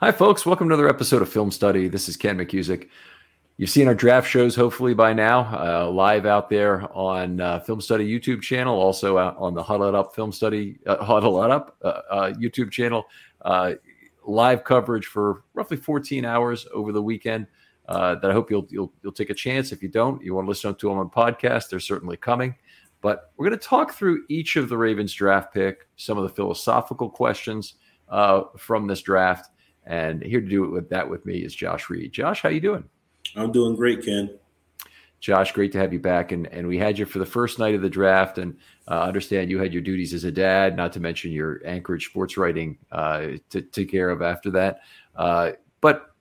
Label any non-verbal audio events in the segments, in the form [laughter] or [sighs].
Hi, folks. Welcome to another episode of Film Study. This is Ken McKusick. You've seen our draft shows hopefully by now, uh, live out there on uh, Film Study YouTube channel, also out on the Huddle It Up Film Study uh, Huddle It Up uh, uh, YouTube channel. Uh, live coverage for roughly 14 hours over the weekend. that I hope you'll, you'll you'll take a chance. If you don't, you want to listen to them on podcast. They're certainly coming. But we're going to talk through each of the Ravens draft pick, some of the philosophical questions from this draft and here to do it with that with me is Josh Reed. Josh, how you doing? I'm doing great, Ken. Josh, great to have you back. And and we had you for the first night of the draft, and uh, understand you had your duties as a dad, not to mention your Anchorage sports writing uh, to take care of after that. Uh, but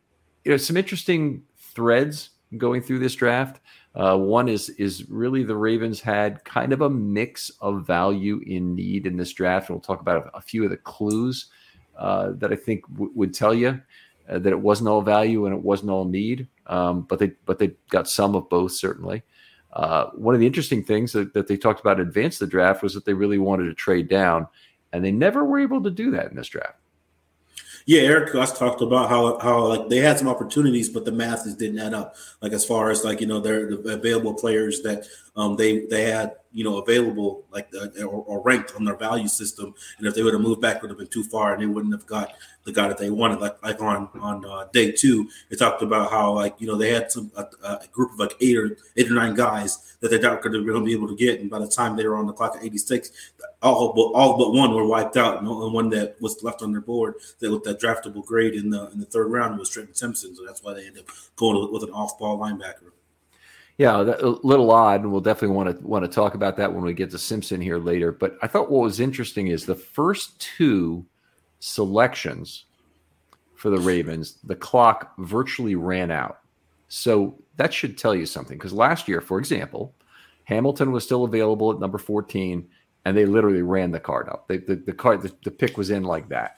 you know, some interesting threads going through this draft. Uh, one is is really the Ravens had kind of a mix of value in need in this draft, and we'll talk about a, a few of the clues uh, that I think w- would tell you uh, that it wasn't all value and it wasn't all need. Um, but they but they got some of both certainly. Uh, one of the interesting things that, that they talked about advance the draft was that they really wanted to trade down, and they never were able to do that in this draft. Yeah, Eric DeCosta talked about how how like they had some opportunities, but the math just didn't add up. Like as far as like you know, they're the available players that um, they they had you know available like the, or, or, ranked on their value system. And if they would have moved back would have been too far and they wouldn't have got the guy that they wanted. Like like on on uh, day two they talked about how like you know they had some a, a group of like eight or eight or nine guys that they thought could going to be able to get. And by the time they were on the clock at 86 all but all but one were wiped out. And the one that was left on their board that with that draftable grade in the in the third round was Trenton Simpson. So that's why they ended up going with an off ball linebacker yeah, a little odd, and we'll definitely want to want to talk about that when we get to Simpson here later. But I thought what was interesting is the first two selections for the Ravens, the clock virtually ran out. So that should tell you something. Because last year, for example, Hamilton was still available at number 14, and they literally ran the card up. They, the, the card, the, the pick was in like that.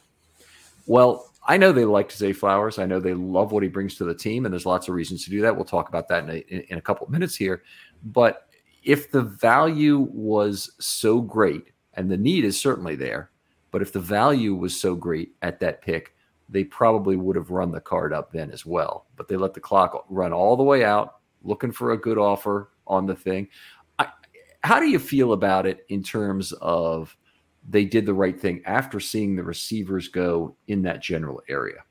Well, I know they like Zay Flowers. I know they love what he brings to the team, and there's lots of reasons to do that. We'll talk about that in a, in a couple of minutes here. But if the value was so great, and the need is certainly there, but if the value was so great at that pick, they probably would have run the card up then as well. But they let the clock run all the way out, looking for a good offer on the thing. I, how do you feel about it in terms of they did the right thing after seeing the receivers go in that general area.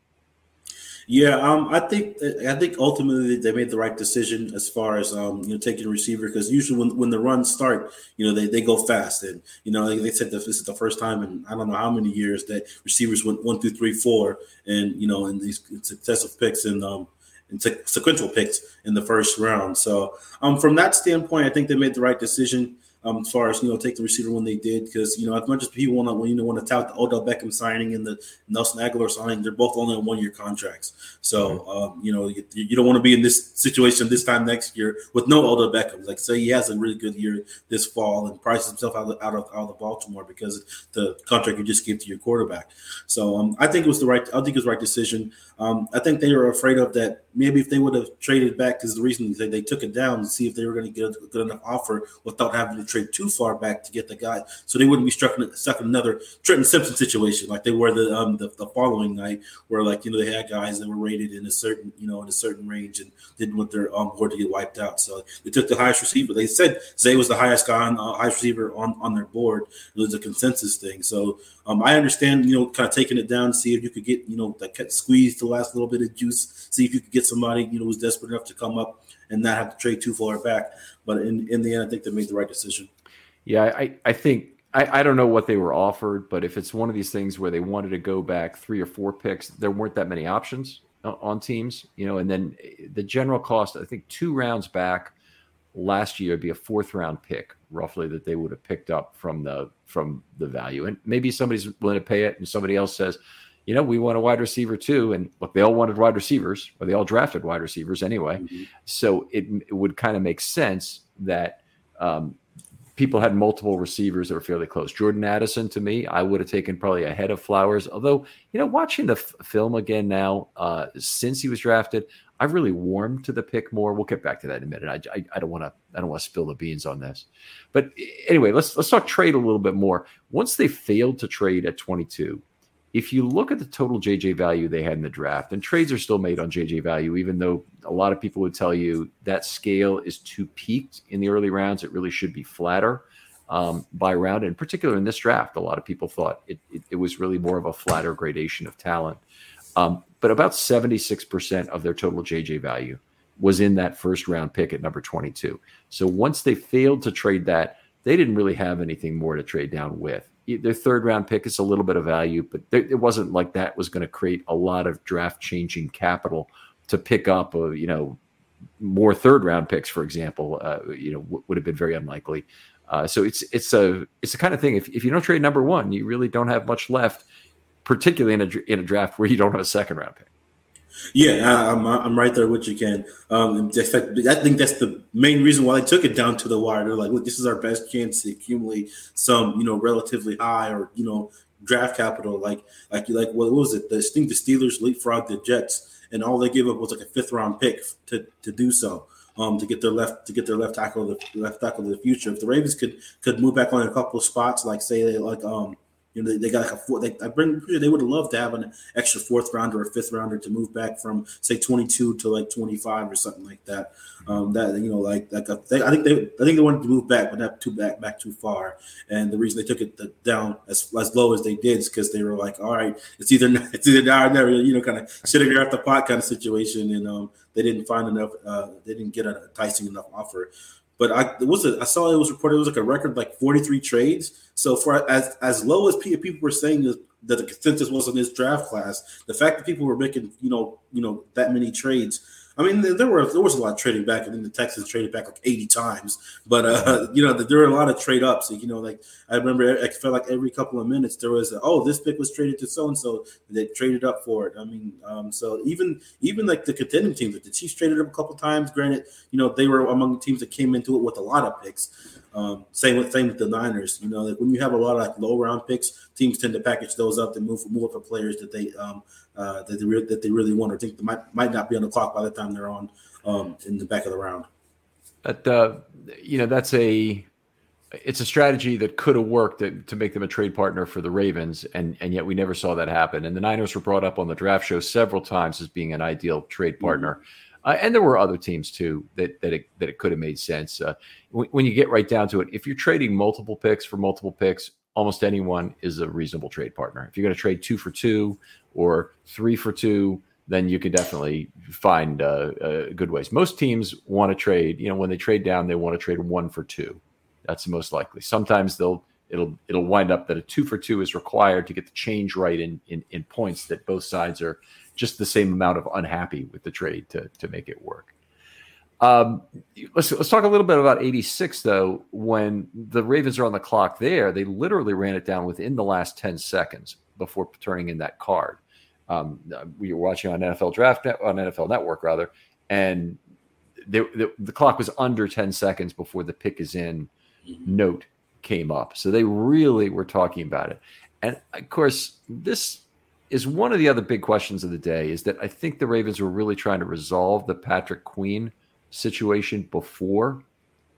Yeah, um, I think I think ultimately they made the right decision as far as um, you know taking a receiver because usually when, when the runs start, you know they, they go fast and you know they, they said this is the first time in I don't know how many years that receivers went one, two, three, four, and you know in these successive picks and um and sequential picks in the first round. So um from that standpoint, I think they made the right decision um, as far as you know, take the receiver when they did, because you know, as much as people want to, you know, want to tout the Odell Beckham signing and the Nelson Agholor signing, they're both only on one-year contracts. So, mm-hmm. um, you know, you, you, don't want to be in this situation this time next year with no Odell Beckham. Like, say he has a really good year this fall and prices himself out of out of, out of Baltimore because the contract you just gave to your quarterback. So, um, I think it was the right. I think it was the right decision. Um, I think they were afraid of that maybe if they would have traded back, because the reason they, they took it down to see if they were going to get a good enough offer without having to trade too far back to get the guy, so they wouldn't be stuck in, stuck in another Trenton Simpson situation like they were the, um, the the following night, where like you know they had guys that were rated in a certain you know in a certain range and didn't want their um, board to get wiped out. So they took the highest receiver. They said Zay was the highest guy on uh, highest receiver on on their board. It was a consensus thing. So um, I understand, you know, kind of taking it down, see if you could get, you know, that squeeze the last little bit of juice, see if you could get somebody, you know, who's desperate enough to come up and not have to trade too far back. But in, in the end, I think they made the right decision. Yeah, I, I think I, I don't know what they were offered, but if it's one of these things where they wanted to go back three or four picks, there weren't that many options on teams, you know, and then the general cost, I think two rounds back last year would be a fourth round pick roughly that they would have picked up from the from the value. And maybe somebody's willing to pay it and somebody else says you know we want a wide receiver too. And look they all wanted wide receivers or they all drafted wide receivers anyway. Mm-hmm. so it, it, would kind of make sense that um, people had multiple receivers that were fairly close. Jordan addison to me i would have taken probably ahead of flowers. Although you know watching the f- film again now uh, since he was drafted I've really warmed to the pick more. We'll get back to that in a minute. I, don't want to I don't want to spill the beans on this, but anyway, let's let's talk trade a little bit more. Once they failed to trade at 22, if you look at the total JJ value they had in the draft, and trades are still made on JJ value, even though a lot of people would tell you that scale is too peaked in the early rounds, it really should be flatter um, by round. In particular, in this draft, a lot of people thought it, it, it was really more of a flatter gradation of talent. Um, but about 76% of their total JJ value was in that first round pick at number 22. So once they failed to trade that, they didn't really have anything more to trade down with. Their third round pick is a little bit of value, but it wasn't like that was going to create a lot of draft changing capital to pick up, a, you know, more third round picks, for example, uh, you know, w- would have been very unlikely. Uh, so it's it's a it's the kind of thing. If if you don't trade number one, you really don't have much left particularly in a in a draft where you don't have a second round pick. Yeah, I'm I'm right there with you, Ken. Um, I think that's the main reason why they took it down to the wire. They're like, look, this is our best chance to accumulate some, you know, relatively high or you know draft capital. Like like like what was it? The, I think the Steelers leapfrogged the Jets, and all they gave up was like a fifth round pick to to do so. Um, to get their left to get their left tackle the left tackle of the future. If the Ravens could could move back on a couple of spots, like say like um you know, they, they got like a four. They, I bring. They would loved to have an extra fourth rounder or fifth rounder to move back from say 22 to like 25 or something like that. Um, that you know, like like a, they, I think they I think they wanted to move back, but not too back back too far. And the reason they took it down as, as low as they did is because they were like, all right, it's either [laughs] it's either now or never. You know, kind of sitting here at the pot kind of situation, and um, they didn't find enough. Uh, they didn't get a enticing enough offer. But I it was a, I saw it was reported it was like a record like 43 trades. So for as as low as people were saying that the consensus was in this draft class, the fact that people were making you know you know that many trades I mean, there were there was a lot of trading back, and then the Texans traded back like eighty times. But uh, [laughs] you know, there were a lot of trade ups. You know, like I remember, I felt like every couple of minutes there was, a, oh, this pick was traded to so and so. They traded up for it. I mean, um, so even even like the contending teams, like the Chiefs traded up a couple times. Granted, you know, they were among the teams that came into it with a lot of picks. Um, same with same with the Niners. You know, like when you have a lot of like low round picks, teams tend to package those up to move for more for players that they um, uh, that they re- that they really want or think might might not be on the clock by the time they're on um, in the back of the round. But uh, you know, that's a it's a strategy that could have worked to, to, make them a trade partner for the Ravens, and and yet we never saw that happen. And the Niners were brought up on the draft show several times as being an ideal trade partner. Mm-hmm. Uh, and there were other teams too that that it, that it could have made sense. Uh, when, when, you get right down to it, if you're trading multiple picks for multiple picks, almost anyone is a reasonable trade partner. If you're going to trade two for two or three for two, then you can definitely find uh, uh good ways. Most teams want to trade. You know, when they trade down, they want to trade one for two. That's the most likely. Sometimes they'll it'll it'll wind up that a two for two is required to get the change right in in, in points that both sides are just the same amount of unhappy with the trade to to make it work. Um, let's let's talk a little bit about 86 though. When the Ravens are on the clock there, they literally ran it down within the last 10 seconds before turning in that card. Um, we were watching on NFL Draft Net, on NFL Network rather, and they, the, the clock was under 10 seconds before the pick is in note came up. So they really were talking about it. And of course, this is one of the other big questions of the day. Is that I think the Ravens were really trying to resolve the Patrick Queen situation before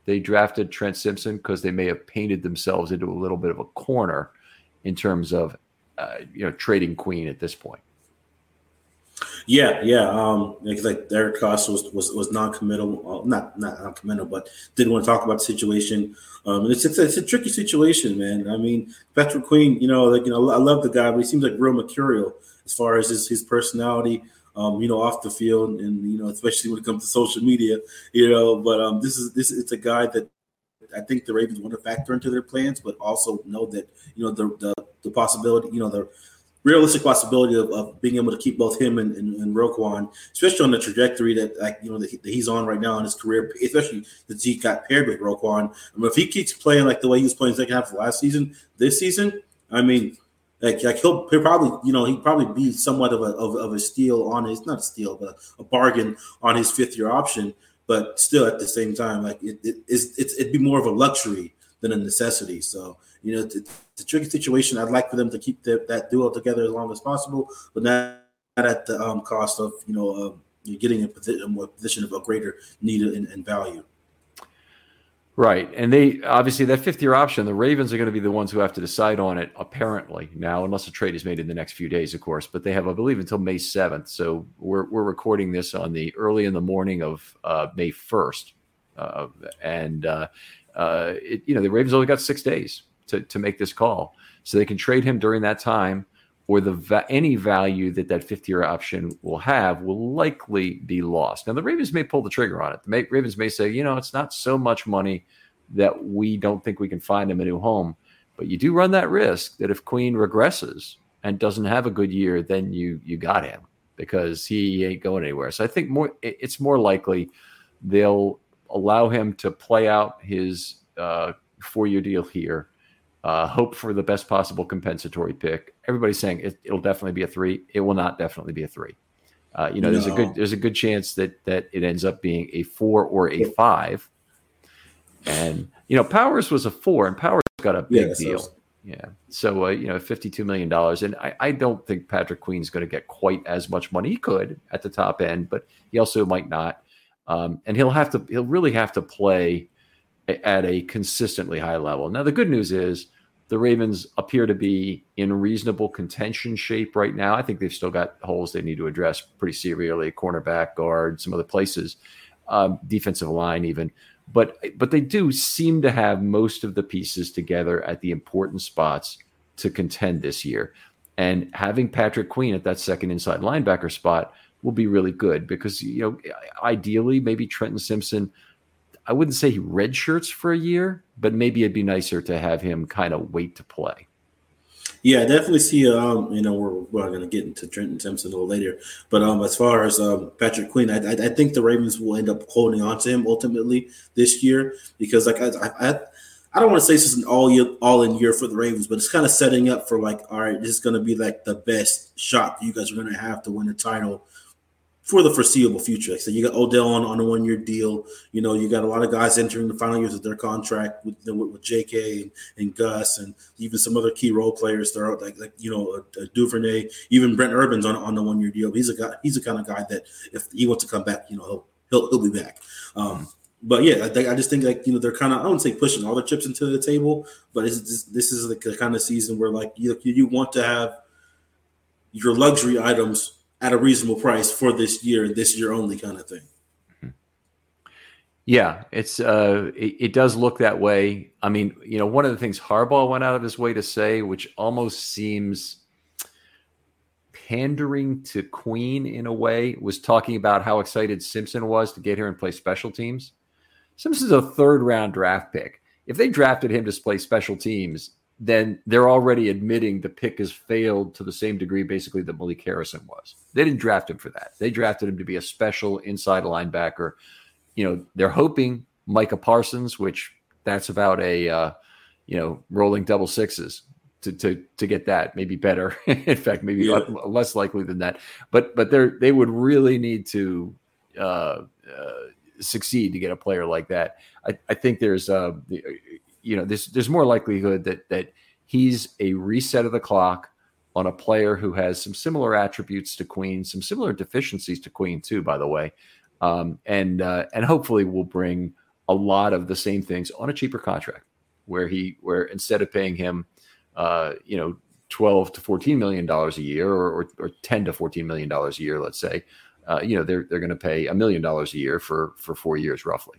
they drafted Trent Simpson because they may have painted themselves into a little bit of a corner in terms of uh, you know trading Queen at this point. Yeah, yeah. Um, like Eric DeCosta was was was non-committal, not not non-committal, but didn't want to talk about the situation. Um, it's, it's it's a tricky situation, man. I mean, Patrick Queen, you know, like you know, I love the guy, but he seems like real mercurial as far as his his personality. Um, you know, off the field, and you know, especially when it comes to social media, you know. But um, this is this it's a guy that I think the Ravens want to factor into their plans, but also know that you know the the, the possibility, you know, the realistic possibility of, of, being able to keep both him and, and, and Roquan, especially on the trajectory that like you know that, he, that, he's on right now in his career, especially that he got paired with Roquan. I mean, if he keeps playing like the way he was playing second half of last season, this season, I mean, like, like he'll, he'll probably you know he'd probably be somewhat of a of, of a steal on his not a steal but a bargain on his fifth year option. But still, at the same time, like it, it, it's, it's it'd be more of a luxury than a necessity. So you know, it's, a tricky situation. I'd like for them to keep the, that duo together as long as possible, but not, not at the um, cost of you know you're getting a position, a position of a greater need and, and value. Right. And they obviously that fifth year option, the Ravens are going to be the ones who have to decide on it, apparently, now, unless a trade is made in the next few days, of course. But they have, I believe, until May 7th. So we're, we're recording this on the early in the morning of uh, May 1st. Uh, and, uh, uh, it, you know, the Ravens only got six days to, to make this call. So they can trade him during that time, or the any value that that fifth year option will have will likely be lost. Now, the Ravens may pull the trigger on it. The Ravens may say, you know, it's not so much money that we don't think we can find him a new home. But you do run that risk that if Queen regresses and doesn't have a good year, then you you got him because he ain't going anywhere. So I think more it's more likely they'll allow him to play out his uh, four year deal here uh, hope for the best possible compensatory pick. Everybody's saying it, will definitely be a three. It will not definitely be a three. Uh, you know, no. there's a good there's a good chance that that it ends up being a four or a five. And you know, Powers was a four, and Powers got a big yeah, deal. So yeah. So uh, you know, fifty-two million dollars, and I, I don't think Patrick Queen's going to get quite as much money. He could at the top end, but he also might not. Um, and he'll have to he'll really have to play at a consistently high level. Now, the good news is the Ravens appear to be in reasonable contention shape right now. I think they've still got holes they need to address pretty severely cornerback, guard, some other places, um, defensive line, even. But but they do seem to have most of the pieces together at the important spots to contend this year. And having Patrick Queen at that second inside linebacker spot will be really good because you know ideally maybe Trenton Simpson – I wouldn't say he red shirts for a year, but maybe it'd be nicer to have him kind of wait to play. Yeah, I definitely see. Um, you know, we're, we're going to get into Trenton Simpson a little later, but um, as far as um, Patrick Queen, I, I, I, think the Ravens will end up holding on to him ultimately this year because, like, I, I, I don't want to say this is an all year, all in year for the Ravens, but it's kind of setting up for like, all right, this is going to be like the best shot you guys are going to have to win a title for the foreseeable future. so you got Odell on, on a one year deal. You know, you got a lot of guys entering the final years of their contract with with, with J.K. And, and, Gus, and even some other key role players. They're like like you know uh, Duvernay, even Brent Urban's on on the one year deal. He's a guy. He's the kind of guy that if he wants to come back, you know, he'll he'll, he'll be back. Um, but yeah, I, I just think like you know they're kind of I wouldn't say pushing all the chips into the table, but it's just, this is the kind of season where like you you want to have your luxury items at a reasonable price for this year, this year only kind of thing. Yeah, it's uh, it, it, does look that way. I mean, you know, one of the things Harbaugh went out of his way to say, which almost seems pandering to Queen in a way, was talking about how excited Simpson was to get here and play special teams. Simpson's a third round draft pick. If they drafted him to play special teams, then they're already admitting the pick has failed to the same degree, basically, that Malik Harrison was. They didn't draft him for that. They drafted him to be a special inside linebacker. You know, they're hoping Micah Parsons, which that's about a, uh, you know, rolling double sixes to to to get that. Maybe better. [laughs] In fact, maybe yeah. less likely than that. But but they they would really need to uh, uh, succeed to get a player like that. I, I think there's uh, you know, there's there's more likelihood that that he's a reset of the clock on a player who has some similar attributes to Queen, some similar deficiencies to Queen too, by the way, um, and uh, and hopefully will bring a lot of the same things on a cheaper contract, where he where instead of paying him, uh, you know, twelve to fourteen million dollars a year, or, or, or ten to fourteen million dollars a year, let's say, uh, you know, they're they're going to pay a million dollars a year for for four years roughly.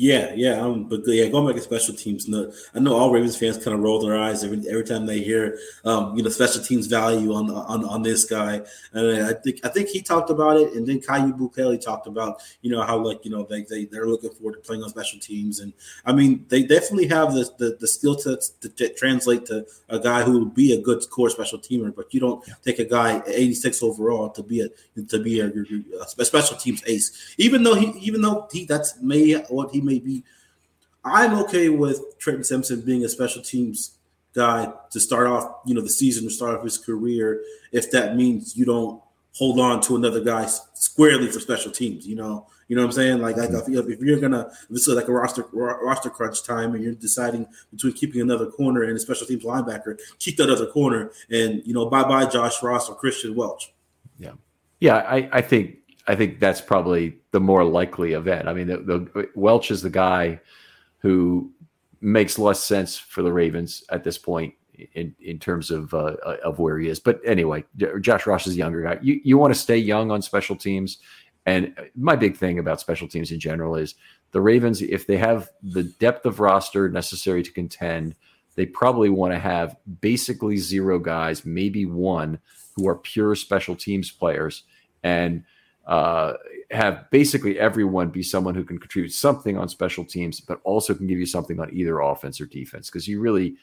Yeah, yeah, um, but yeah, going back to special teams. No, I know all Ravens fans kind of roll their eyes every every time they hear, um, you know, special teams value on on on this guy. And I think I think he talked about it, and then Kyu Blu talked about, you know, how like you know they they they're looking forward to playing on special teams, and I mean they definitely have the the, the skill to, to, to translate to a guy who would be a good core special teamer, but you don't yeah. take a guy 86 overall to be a to be a, a special teams ace, even though he even though he that's may what he may be. I'm okay with Trenton Simpson being a special teams guy to start off, you know, the season to start off his career, if that means you don't hold on to another guy squarely for special teams, you know. You know what I'm saying? Like, like if, you're gonna, if is like a roster roster crunch time, and you're deciding between keeping another corner and a special teams linebacker, keep that other corner, and you know, bye bye Josh Ross or Christian Welch. Yeah, yeah, I, I think I think that's probably the more likely event. I mean, the, the, Welch is the guy who makes less sense for the Ravens at this point in in terms of uh, of where he is. But anyway, Josh Ross is a younger guy. You you want to stay young on special teams, and my big thing about special teams in general is the Ravens. If they have the depth of roster necessary to contend, they probably want to have basically zero guys, maybe one, who are pure special teams players, and uh, have basically everyone be someone who can contribute something on special teams, but also can give you something on either offense or defense. Because you really,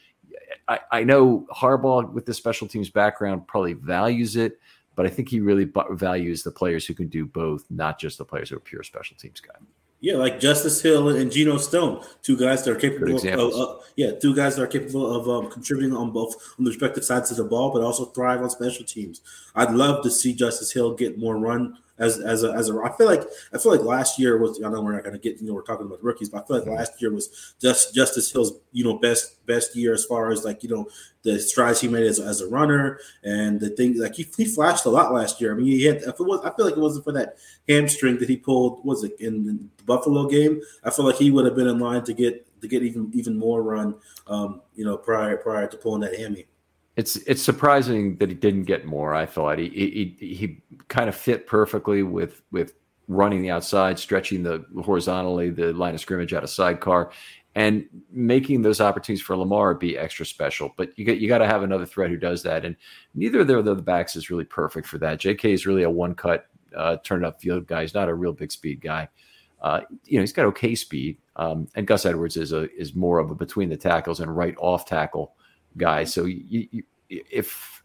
I, I, know Harbaugh with the special teams background probably values it, but I think he really values the players who can do both, not just the players who are pure special teams guys. Yeah, like Justice Hill and Geno Stone, two guys that are capable of, uh, yeah, two guys that are capable of um, contributing on both on the respective sides of the ball, but also thrive on special teams. I'd love to see Justice Hill get more run as as a, as a I feel like I feel like last year was I know we're not going to get you know we're talking about rookies, but I feel like last year was just Justice Hill's you know best best year as far as like you know the strides he made as, as a runner and the thing like he, he flashed a lot last year. I mean he had if it was I feel like it wasn't for that hamstring that he pulled was it in the Buffalo game I feel like he would have been in line to get to get even even more run um, you know prior prior to pulling that hammy. It's it's surprising that he didn't get more. I thought he he he kind of fit perfectly with with running the outside, stretching the horizontally the line of scrimmage out of sidecar, and making those opportunities for Lamar be extra special. But you get you got to have another threat who does that, and neither of the, the backs is really perfect for that. J.K. is really a one cut uh, turn up field guy. He's not a real big speed guy. Uh, you know, he's got okay speed, um, and Gus Edwards is a is more of a between the tackles and right off tackle guy. So you, you, if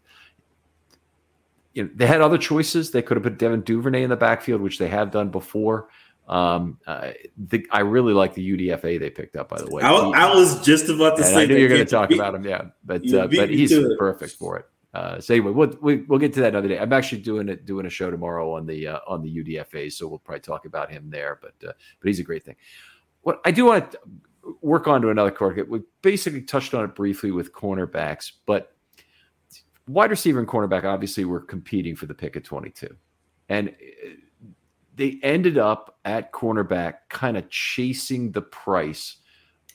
you know, they had other choices, they could have put Devin Duvernay in the backfield, which they have done before. Um, uh, the, I really like the UDFA they picked up, by the way. I, I was just about to say. I knew you were going to talk beat, about him, yeah, but uh, but he's perfect for it. Uh, so anyway, we'll, we, will get to that another day. I'm actually doing it doing a show tomorrow on the uh, on the UDFA, so we'll probably talk about him there. But uh, but he's a great thing. What I do want to work on to another court. We basically touched on it briefly with cornerbacks, but wide receiver and cornerback obviously were competing for the pick at 22. And uh, they ended up at cornerback kind of chasing the price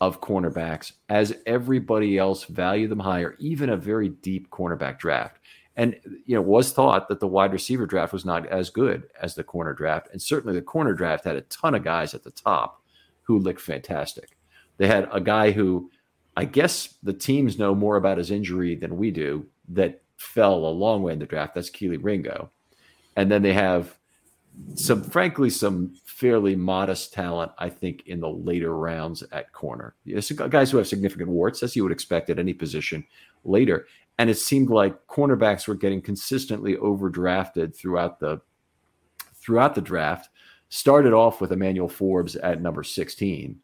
of cornerbacks as everybody else valued them higher, even a very deep cornerback draft. And you know, was thought that the wide receiver draft was not as good as the corner draft, and certainly the corner draft had a ton of guys at the top who looked fantastic. They had a guy who, I guess, the teams know more about his injury than we do, that fell a long way in the draft. That's Kelee Ringo. And then they have some, frankly, some fairly modest talent, I think, in the later rounds at corner. Yes, guys who have significant warts, as you would expect at any position later. And it seemed like cornerbacks were getting consistently overdrafted throughout the throughout the draft. Started off with Emmanuel Forbes at number 16.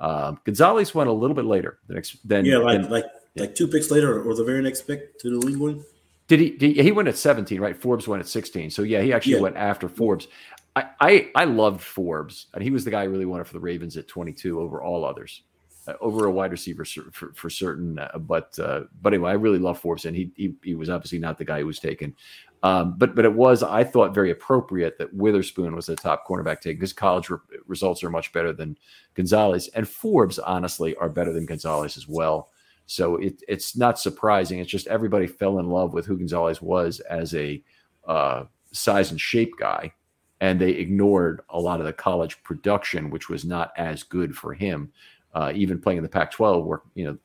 Um, Gonzalez went a little bit later than, than yeah, like than, like like two picks later, or the very next pick to the league one. Did he? Did he, he went at 17, right? Forbes went at 16. So yeah, he actually yeah. went after Forbes. I, I I loved Forbes, and he was the guy I really wanted for the Ravens at 22 over all others. uh, over a wide receiver for, for certain. Uh, but uh, but anyway, I really love Forbes, and he, he, he was obviously not the guy who was taken. Um, but but it was I thought very appropriate that Witherspoon was the top cornerback take because college re- results are much better than Gonzalez, and Forbes honestly are better than Gonzalez as well. So it, it's not surprising. It's just everybody fell in love with who Gonzalez was as a uh, size and shape guy, and they ignored a lot of the college production, which was not as good for him. Uh, even playing in the Pac-12, where you know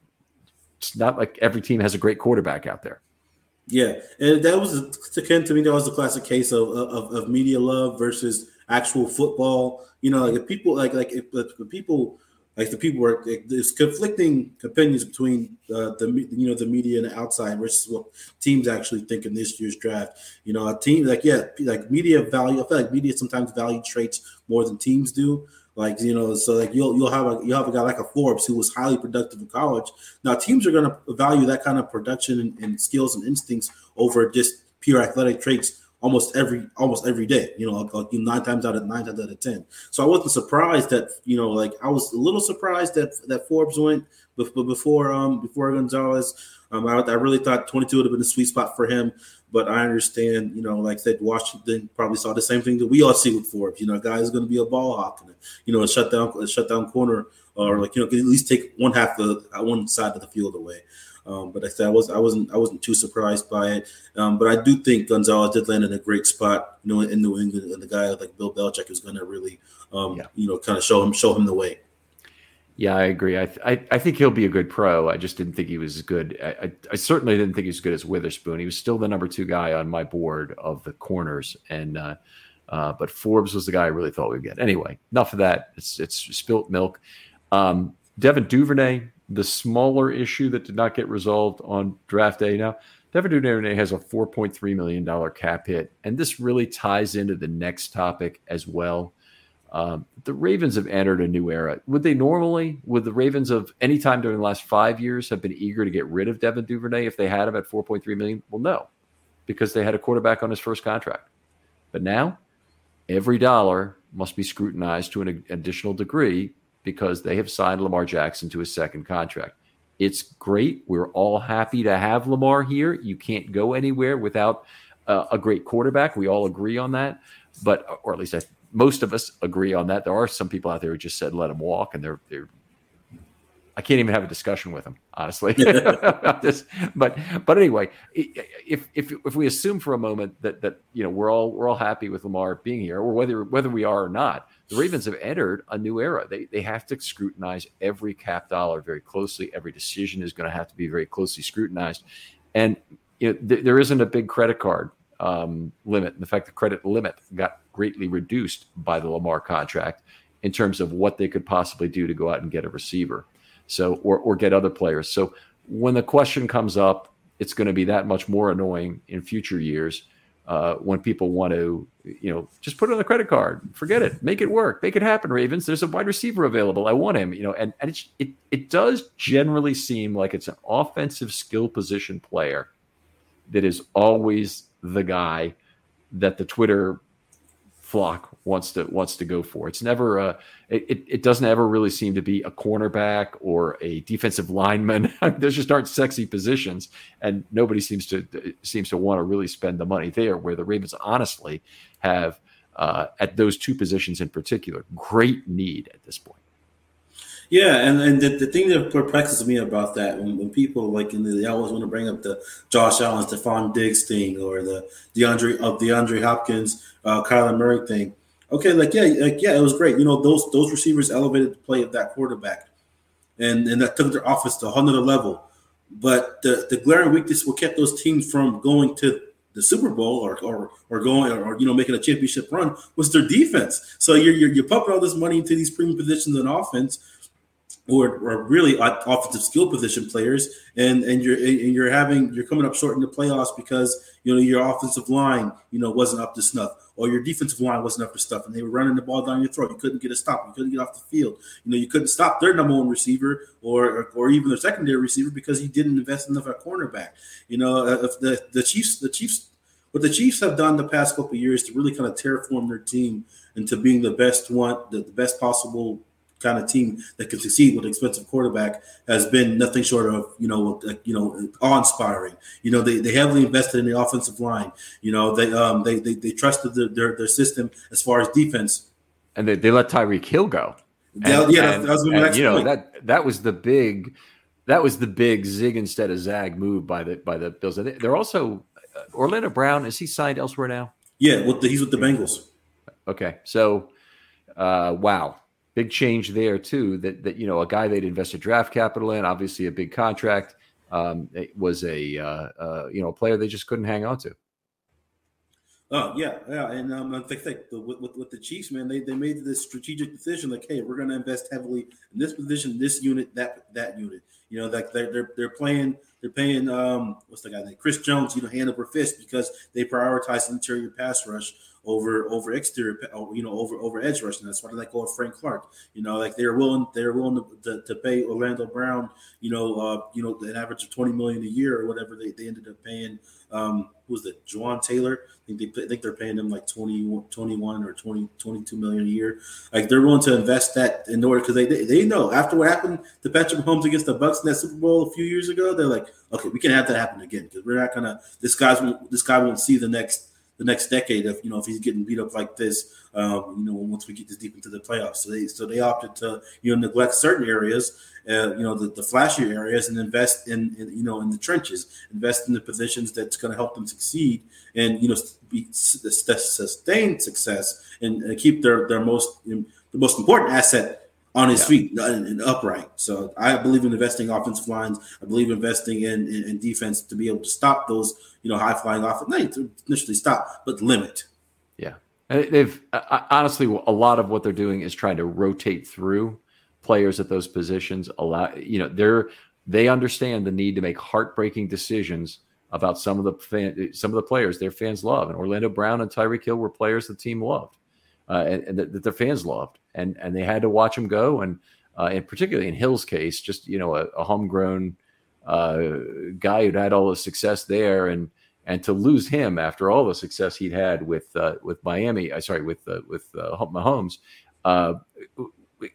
it's not like every team has a great quarterback out there. Yeah, and that was again to me that was the classic case of, of, of media love versus actual football. You know, like if people like like if, if people like the people were there's conflicting opinions between uh, the you know the media and the outside versus what teams actually think in this year's draft. You know, a team like yeah, like media value. I feel like media sometimes value traits more than teams do. Like you know, so like you'll you'll have a you have a guy like a Forbes who was highly productive in college. Now teams are going to value that kind of production and, and skills and instincts over just pure athletic traits almost every almost every day. You know, like, like nine times out of nine times out of ten. So I wasn't surprised that you know, like I was a little surprised that that Forbes went, but before um before Gonzalez, um I, I really thought 22 would have been a sweet spot for him. But I understand, you know, like I said, Washington probably saw the same thing that we all see with Forbes. You know, a guy is going to be a ball hawk, and you know, a shutdown, a shutdown corner, or like you know, at least take one half of one side of the field away. Um, but I said I was I wasn't I wasn't too surprised by it. Um, but I do think Gonzalez did land in a great spot, you know, in New England, and the guy like Bill Belichick is going to really, um, yeah. you know, kind of show him show him the way. Yeah, I agree. I, I, I think he'll be a good pro. I just didn't think he was as good. I, I, I, certainly didn't think he was as good as Witherspoon. He was still the number two guy on my board of the corners, and uh, uh, but Forbes was the guy I really thought we'd get. Anyway, enough of that. It's it's spilt milk. Um, Devin Duvernay the smaller issue that did not get resolved on draft day. Now, Devin Duvernay has a $4.3 million cap hit, and this really ties into the next topic as well. Um, the Ravens have entered a new era. Would they normally, would the Ravens of any time during the last five years have been eager to get rid of Devin Duvernay if they had him at 4.3 million? Well, no, because they had a quarterback on his first contract. But now, every dollar must be scrutinized to an additional degree because they have signed Lamar Jackson to a second contract. It's great. We're all happy to have Lamar here. You can't go anywhere without uh, a great quarterback. We all agree on that. But, or at least I, most of us agree on that. There are some people out there who just said let them walk, and they're they're I can't even have a discussion with them, honestly, about [laughs] this. But but anyway, if if if we assume for a moment that that you know we're all we're all happy with Lamar being here, or whether whether we are or not, the Ravens have entered a new era. They they have to scrutinize every cap dollar very closely. Every decision is going to have to be very closely scrutinized, and you know, th- there isn't a big credit card um, limit. In fact, the credit limit got greatly reduced by the Lamar contract in terms of what they could possibly do to go out and get a receiver so or or get other players. So when the question comes up, it's going to be that much more annoying in future years uh, when people want to, you know, just put it on the credit card, forget it, make it work, make it happen. Ravens, there's a wide receiver available. I want him, you know, and and it it does generally seem like it's an offensive skill position player that is always the guy that the Twitter flock wants to wants to go for. It's never a it, it doesn't ever really seem to be a cornerback or a defensive lineman. [laughs] Those just aren't sexy positions, and nobody seems to seems to want to really spend the money there. Where the Ravens honestly have uh, at those two positions in particular great need at this point. Yeah, and, and the, the thing that perplexes me about that when, when people like the, they always want to bring up the Josh Allen, Stefon Diggs thing, or the DeAndre of DeAndre Hopkins, uh, Kyler Murray thing. Okay, like yeah, like yeah, it was great. You know, those those receivers elevated the play of that quarterback, and and that took their offense to another level. But the the glaring weakness what kept those teams from going to the Super Bowl or or, or going or, you know making a championship run was their defense. So you're, you're you're pumping all this money into these premium positions in offense, or, or really offensive skill position players, and and you're and you're having you're coming up short in the playoffs because you know your offensive line you know wasn't up to snuff, or your defensive line wasn't up to stuff, and they were running the ball down your throat. You couldn't get a stop. You couldn't get off the field. You know you couldn't stop their number one receiver or or even their secondary receiver because you didn't invest enough at cornerback. You know uh, if the the Chiefs the Chiefs what the Chiefs have done the past couple years to really kind of terraform their team into being the best one the, the best possible kind of team that can succeed with an expensive quarterback has been nothing short of you know you know awe inspiring. You know they, they heavily invested in the offensive line. You know they um they they, they trusted the, their their system as far as defense. And they, they let Tyreek Hill go. And, yeah, that, and, that was my next you know point. that that was the big that was the big zig instead of zag move by the by the Bills. They're also uh, Orlando Brown. Is he signed elsewhere now? Yeah, with the, he's with the Bengals. Okay, so uh, wow, big change there too. That that you know a guy they'd invested draft capital in, obviously a big contract, um, was a uh, uh, you know a player they just couldn't hang on to. Oh yeah, yeah, and um, I think, think the, with, with the Chiefs, man, they, they made this strategic decision, like, hey, we're going to invest heavily in this position, this unit, that that unit. You know, like they're they're, they're playing, they're paying, um, what's the guy name, Chris Jones, you know, hand over fist because they prioritize interior pass rush over over exterior, you know, over over edge rush, and that's why they let go of Frank Clark. You know, like they're willing they're willing to, to, to pay Orlando Brown, you know, uh, you know, an average of twenty million a year or whatever they, they ended up paying. Um, who was it, Jawaan Taylor? I think they I think they're paying them like 20, 21 or 20, 22 million a year. Like they're willing to invest that in order because they, they they know after what happened to Patrick Mahomes against the Bucs in that Super Bowl a few years ago, they're like, okay, we can have that happen again because we're not gonna this guy's this guy won't see the next the next decade if you know if he's getting beat up like this. Um, you know, once we get this deep into the playoffs, so they so they opted to you know neglect certain areas, uh, you know, the, the flashy areas, and invest in, in you know in the trenches, invest in the positions that's going to help them succeed, and you know be, sustain success and, and keep their their most the most important asset on his yeah. feet and, and, upright. So I believe in investing offensive lines. I believe investing in, in, in defense to be able to stop those, you know, high flying offense. Not to initially stop, but limit. Yeah, they've uh, honestly a lot of what they're doing is trying to rotate through players at those positions. Allow you know they're they understand the need to make heartbreaking decisions about some of the fan, some of the players their fans love. And Orlando Brown and Tyreek Hill were players the team loved uh, and, and that, that, their fans loved, and and they had to watch them go. And uh, and particularly in Hill's case, just you know a, a homegrown uh, guy who'd had all the success there, and and to lose him after all the success he'd had with uh, with Miami, uh, sorry, with uh, with uh, Mahomes, uh,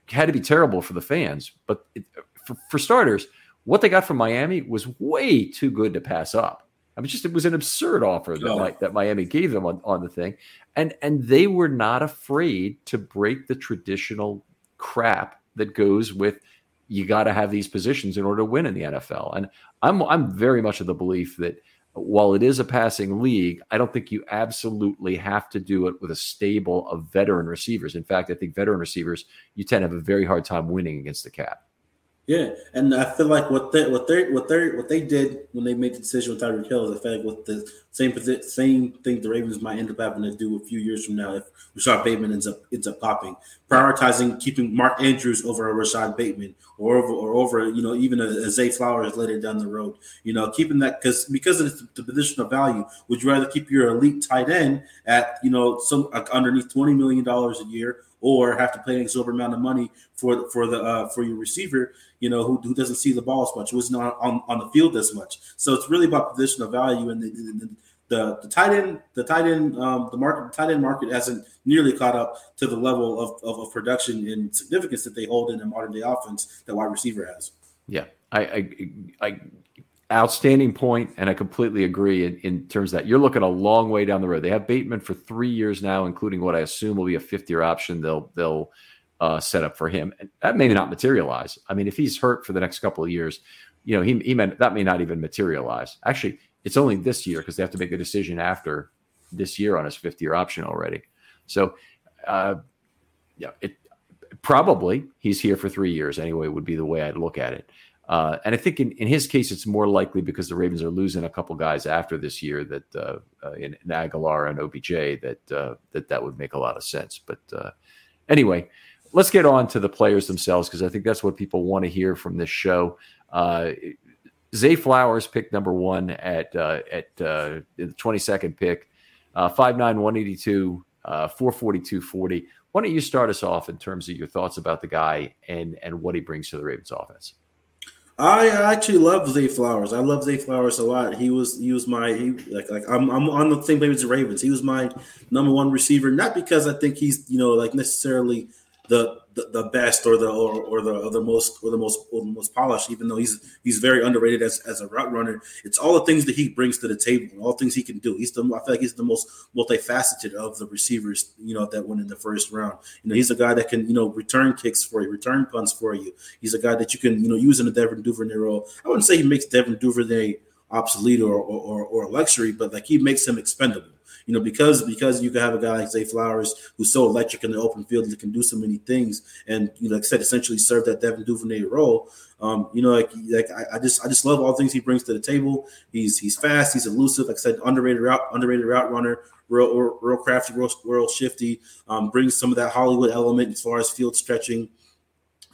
had to be terrible for the fans. But it, for, for starters, what they got from Miami was way too good to pass up. I mean, just it was an absurd offer that, oh. that Miami gave them on, on the thing, and and they were not afraid to break the traditional crap that goes with you got to have these positions in order to win in the NFL. And I'm I'm very much of the belief that while it is a passing league, I don't think you absolutely have to do it with a stable of veteran receivers. In fact, I think veteran receivers you tend to have a very hard time winning against the cap. Yeah, and I feel like what they what they what they what they did when they made the decision with Tyreek Hill is I feel like with the same same thing the Ravens might end up having to do a few years from now if Rashod Bateman ends up ends up popping, prioritizing keeping Mark Andrews over a Rashod Bateman or over or over you know even a, a Zay Flowers later down the road. You know, keeping that because because of the, position of value, would you rather keep your elite tight end at you know some like underneath twenty million dollars a year or have to pay an exorbitant amount of money for for the uh, for your receiver, you know, who, who doesn't see the ball as much, who's not on, on the field as much. So it's really about position of value and the, the, the, the tight end, the tight end, um, the market, the tight end market hasn't nearly caught up to the level of, of, of production and significance that they hold in a modern day offense that wide receiver has. Yeah, I, I, I outstanding point, and I completely agree in, in terms that. You're looking a long way down the road. They have Bateman for three years now, including what I assume will be a fifth year option. They'll they'll uh, set up for him, and that may not materialize. I mean, if he's hurt for the next couple of years, you know, he he meant that may not even materialize. Actually, it's only this year because they have to make a decision after this year on his fifth year option already. So, uh, yeah, it probably he's here for three years anyway. Would be the way I'd look at it. Uh, and I think in, in his case, it's more likely because the Ravens are losing a couple guys after this year that uh, uh, in, in, Agholor and OBJ that uh, that that would make a lot of sense. But uh, anyway, let's get on to the players themselves because I think that's what people want to hear from this show. Uh, Zay Flowers picked number one at at the twenty second pick, five nine one eighty two, four forty two forty. Why don't you start us off in terms of your thoughts about the guy and and what he brings to the Ravens offense? I actually love Zay Flowers. I love Zay Flowers a lot. He was he was my he like like I'm I'm on the same page as the Ravens. He was my number one receiver, not because I think he's you know like necessarily the the, best or the or, or the or the most or the most or the most polished. Even though he's he's very underrated as, as a route runner, it's all the things that he brings to the table, all things he can do. He's the I feel like he's the most multifaceted of the receivers, you know, that went in the first round. You know, he's a guy that can you know return kicks for you, return punts for you. He's a guy that you can you know use in the Devin Duvernay role. I wouldn't say he makes Devin Duvernay obsolete or or, or, or a luxury, but like he makes him expendable you know, because because you can have a guy like Zay Flowers who's so electric in the open field that can do so many things, and you know, like I said, essentially serve that Devin Duvernay role. Um, you know, like like I, I, just I just love all things he brings to the table. He's he's fast, he's elusive. Like I said, underrated route underrated route runner, real real crafty, real, real shifty. Um, brings some of that Hollywood element as far as field stretching.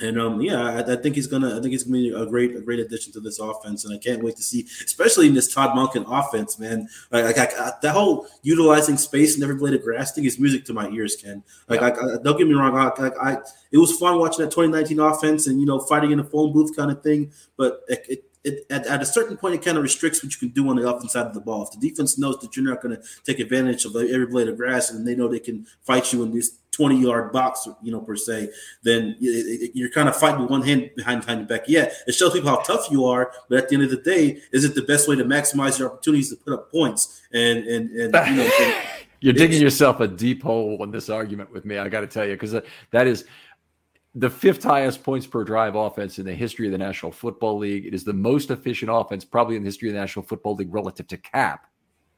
And um, yeah, I, I, think he's gonna. I think he's gonna be a great, a great addition to this offense, and I can't wait to see, especially in this Todd Monken offense, man. Like, like I, that whole utilizing space and every blade of grass thing is music to my ears, Ken. Like, yeah. I, don't get me wrong. I, I, it was fun watching that 2019 offense and you know fighting in a phone booth kind of thing, but it, it it, at, at, a certain point, it kind of restricts what you can do on the offense side of the ball. If the defense knows that you're not going to take advantage of every blade of grass, and they know they can fight you in this 20 yard box, you know, per se, then you're kind of fighting with one hand behind, behind your back. Yeah, it shows people how tough you are, but at the end of the day, is it the best way to maximize your opportunities to put up points? And and and you know. [laughs] And, you're digging yourself a deep hole in this argument with me. I got to tell you, because that is the fifth highest points per drive offense in the history of the National Football League. It is the most efficient offense, probably in the history of the National Football League, relative to cap.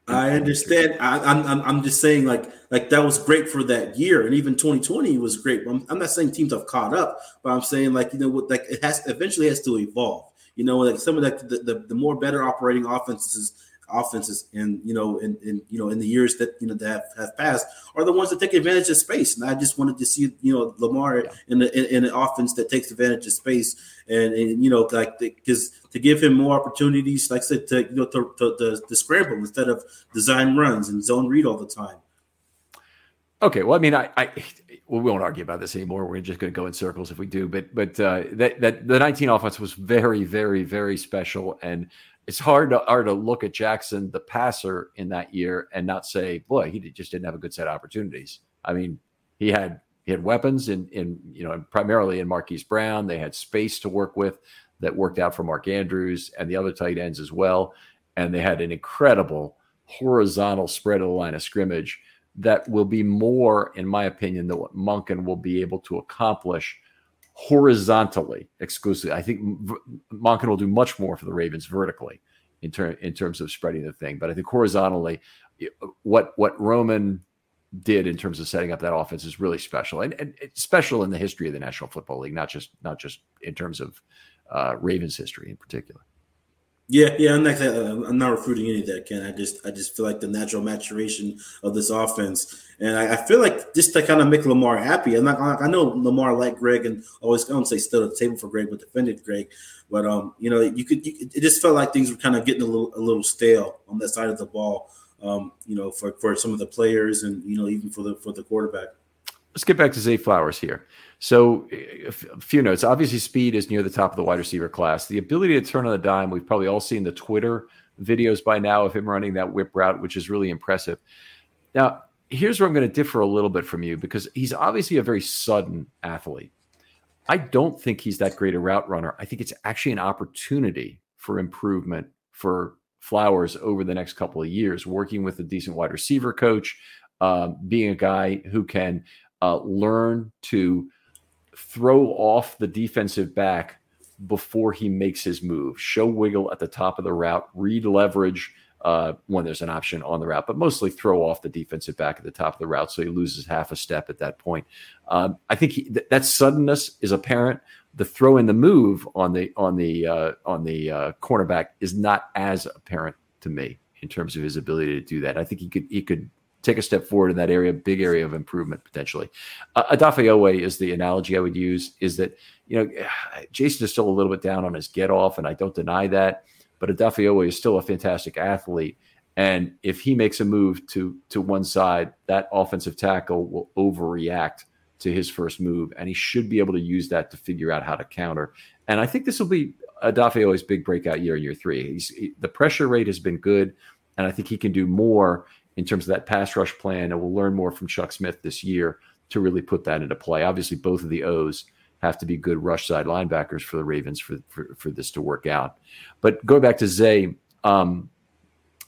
I understand. I, am I'm, I'm just saying, like, like that was great for that year, and even 2020 was great. I'm, I'm not saying teams have caught up, but I'm saying, like, you know, what, like it has eventually has to evolve. You know, like some of the, the, the more better operating offenses offenses in you know in, in you know in the years that you know that have, have, passed are the ones that take advantage of space. And I just wanted to see you know Lamar yeah. in, the, in, in an offense that takes advantage of space and, and you know like because to give him more opportunities, like I said, to you know to, to, to, to scramble instead of design runs and zone read all the time. Okay, well, I mean, I, I well, we won't argue about this anymore. We're just going to go in circles if we do. But but uh, that that the 19 offense was very very very special, and it's hard to hard to look at Jackson, the passer, in that year and not say, boy, he just didn't have a good set of opportunities. I mean, he had he had weapons in in you know primarily in Marquise Brown. They had space to work with that worked out for Mark Andrews and the other tight ends as well. And they had an incredible horizontal spread of the line of scrimmage that will be more, in my opinion, than what Monken will be able to accomplish horizontally exclusively. I think Monken will do much more for the Ravens vertically in, ter- in terms of spreading the thing. But I think horizontally, what what Roman did in terms of setting up that offense is really special and, and special in the history of the National Football League, not just not just in terms of uh, Ravens history in particular. Yeah, yeah, I'm not. I'm not recruiting any of that, Ken. I just, I just feel like the natural maturation of this offense, and I, I feel like just to kind of make Lamar happy. I'm not. I know Lamar liked Greg, and always I don't say stood at the table for Greg, but defended Greg. But um, you know, you could. You, it just felt like things were kind of getting a little, a little stale on that side of the ball. Um, you know, for for some of the players, and you know, even for the for the quarterback. Let's get back to Zay Flowers here. So, a few notes. Obviously, speed is near the top of the wide receiver class. The ability to turn on a dime, we've probably all seen the Twitter videos by now of him running that whip route, which is really impressive. Now, here's where I'm going to differ a little bit from you because he's obviously a very sudden athlete. I don't think he's that great a route runner. I think it's actually an opportunity for improvement for Flowers over the next couple of years, working with a decent wide receiver coach, um, being a guy who can uh, learn to throw off the defensive back before he makes his move. Show wiggle at the top of the route, read leverage uh, when there's an option on the route, but mostly throw off the defensive back at the top of the route so he loses half a step at that point. Um, I think he, th- that suddenness is apparent. The throw in the move on the on the uh, on the uh, cornerback is not as apparent to me in terms of his ability to do that. I think he could he could take a step forward in that area, big area of improvement potentially. Uh, Odafe is the analogy I would use is that, you know, [sighs] Jason is still a little bit down on his get off, and I don't deny that, but Odafe is still a fantastic athlete. And if he makes a move to to one side, that offensive tackle will overreact to his first move, and he should be able to use that to figure out how to counter. And I think this will be Odafe big breakout year, in year three. He's, he, the pressure rate has been good, and I think he can do more in terms of that pass rush plan. And we'll learn more from Chuck Smith this year to really put that into play. Obviously, both of the O's have to be good rush side linebackers for the Ravens for for, for this to work out. But going back to Zay, um,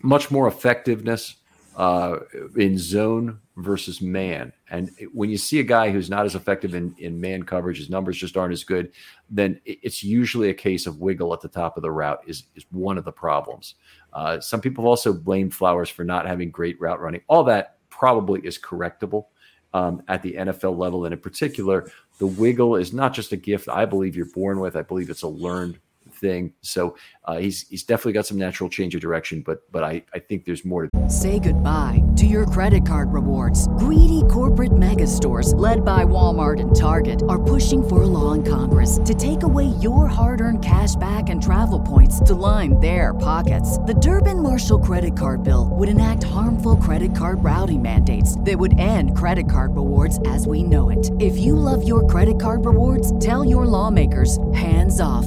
much more effectiveness uh, in zone versus man. And when you see a guy who's not as effective in, in man coverage, his numbers just aren't as good, then it's usually a case of wiggle at the top of the route is, is one of the problems. Uh, some people have also blamed Flowers for not having great route running. All that probably is correctable um, at the NFL level. And in particular, the wiggle is not just a gift I believe you're born with. I believe it's a learned thing. So uh, he's he's definitely got some natural change of direction, but but I, I think there's more to say goodbye to your credit card rewards. Greedy corporate mega stores, led by Walmart and Target, are pushing for a law in Congress to take away your hard-earned cash back and travel points to line their pockets. The Durbin Marshall credit card bill would enact harmful credit card routing mandates that would end credit card rewards as we know it. If you love your credit card rewards, tell your lawmakers hands off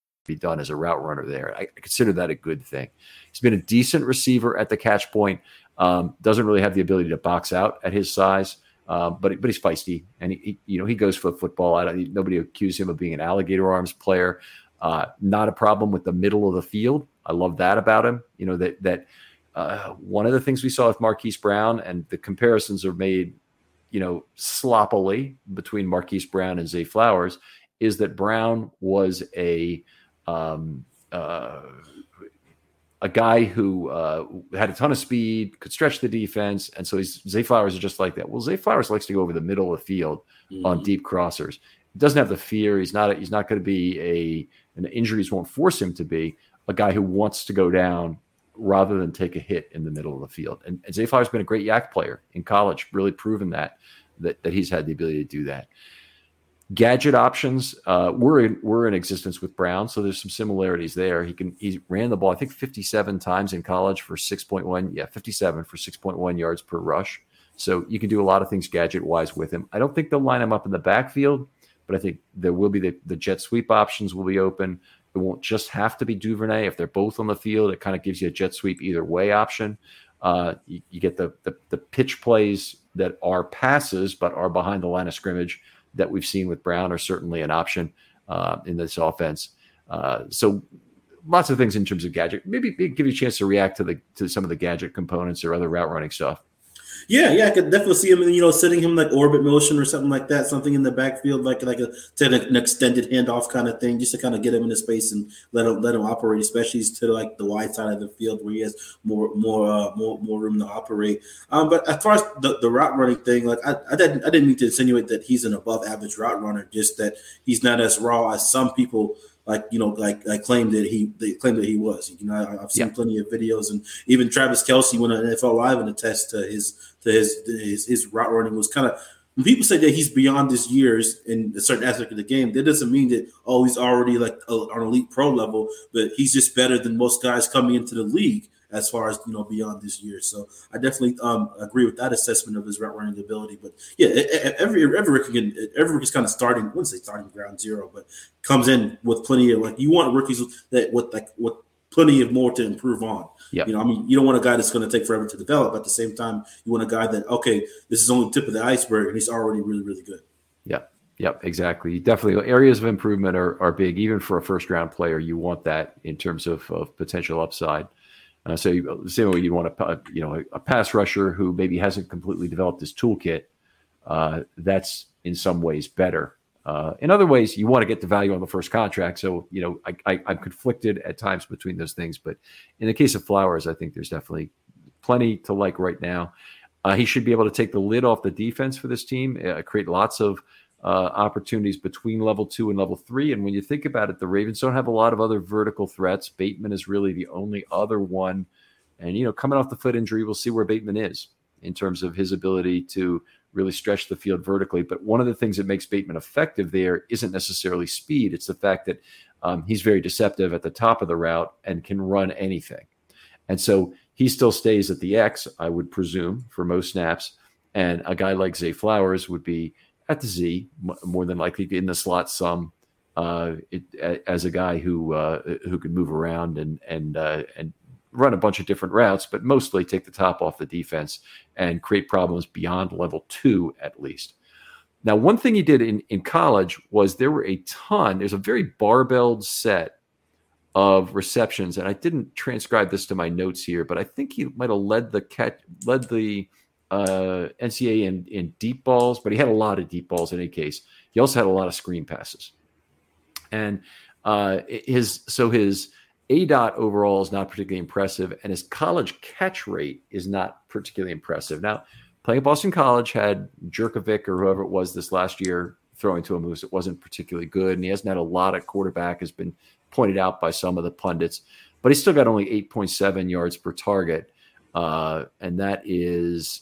be done as a route runner there. I, consider that a good thing. He's been a decent receiver at the catch point. Um, doesn't really have the ability to box out at his size, uh, but but he's feisty and he, he, you know he goes for football. I don't, nobody accused him of being an alligator arms player. Uh, not a problem with the middle of the field. I love that about him. You know that that uh, one of the things we saw with Marquise Brown and the comparisons are made, you know, sloppily between Marquise Brown and Zay Flowers is that Brown was a um, uh, a guy who uh, had a ton of speed, could stretch the defense, and so he's Zay Flowers is just like that. Well, Zay Flowers likes to go over the middle of the field mm-hmm. on deep crossers. He doesn't have the fear. He's not. He's not going to be a. And injuries won't force him to be a guy who wants to go down rather than take a hit in the middle of the field. And, and Zay Flowers has been a great YAC player in college, really proven that that that he's had the ability to do that gadget options uh, were in, were in existence with Brown, so there's some similarities there. He can he ran the ball I think 57 times in college for 6.1 yeah 57 for 6.1 yards per rush. So you can do a lot of things gadget wise with him. I don't think they'll line him up in the backfield, but I think there will be the, the jet sweep options will be open. It won't just have to be Duvernay. If they're both on the field, it kind of gives you a jet sweep either way option. Uh, you, you, get the, the the pitch plays that are passes but are behind the line of scrimmage that we've seen with Brown are certainly an option uh, in this offense. Uh, so lots of things in terms of gadget. Maybe, give you a chance to react to the to some of the gadget components or other route running stuff. Yeah, yeah, I could definitely see him, you know, sitting him like orbit motion or something like that, something in the backfield, like like a an extended handoff kind of thing, just to kind of get him into space and let him let him operate, especially to like the wide side of the field where he has more more uh, more more room to operate. Um, but as far as the, the route running thing, like I, I didn't I didn't mean to insinuate that he's an above average route runner, just that he's not as raw as some people like you know, like I claimed that he they claimed that he was. You know, I, have seen yeah. plenty of videos, and even Travis Kelce went on NFL Live and attest to his to his his, his route running was kind of. When people say that he's beyond his years in a certain aspect of the game, that doesn't mean that oh he's already like a, on elite pro level, but he's just better than most guys coming into the league as far as you know beyond this year. So I definitely um, agree with that assessment of his route running ability. But yeah, every every rookie every rookie's kind of starting. I wouldn't say starting ground zero, but comes in with plenty of like you want rookies that with like with plenty of more to improve on. Yep. You know, I mean, you don't want a guy that's going to take forever to develop. At the same time, you want a guy that okay, this is only the tip of the iceberg, and he's already really really good. Yeah. Yep, exactly. Definitely, areas of improvement are, are big, even for a first round player. You want that in terms of, of potential upside. Uh, so you, same way you want a you know a, pass rusher who maybe hasn't completely developed his toolkit. Uh, that's in some ways better. Uh, in other ways, you want to get the value on the first contract. So you know I, I, I'm conflicted at times between those things. But in the case of Flowers, I think there's definitely plenty to like right now. Uh, he should be able to take the lid off the defense for this team, uh, create lots of uh, opportunities between level two and level three. And when you think about it, the Ravens don't have a lot of other vertical threats. Bateman is really the only other one And you know, coming off the foot injury, we'll see where Bateman is in terms of his ability to really stretch the field vertically. But one of the things that makes Bateman effective there isn't necessarily speed; it's the fact that um, he's very deceptive at the top of the route and can run anything. And so he still stays at the X, I would presume, for most snaps. And a guy like Zay Flowers would be at the Z, more than likely in the slot some, uh, it, as a guy who uh, who could move around and and uh, and run a bunch of different routes, but mostly take the top off the defense and create problems beyond level two at least. Now, one thing he did in, in college was there were a ton, there's a very barbelled set of receptions, and I didn't transcribe this to my notes here, but I think he might have led the catch, led the uh, NCAA in, in deep balls, but he had a lot of deep balls in any case. He also had a lot of screen passes, and uh, his so his aDOT overall is not particularly impressive, and his college catch rate is not particularly impressive. Now, playing at Boston College had Jurkovec or whoever it was this last year throwing to him who wasn't particularly good, and he hasn't had a lot of quarterback has been pointed out by some of the pundits, but he's still got only 8.7 yards per target. Uh, and that is,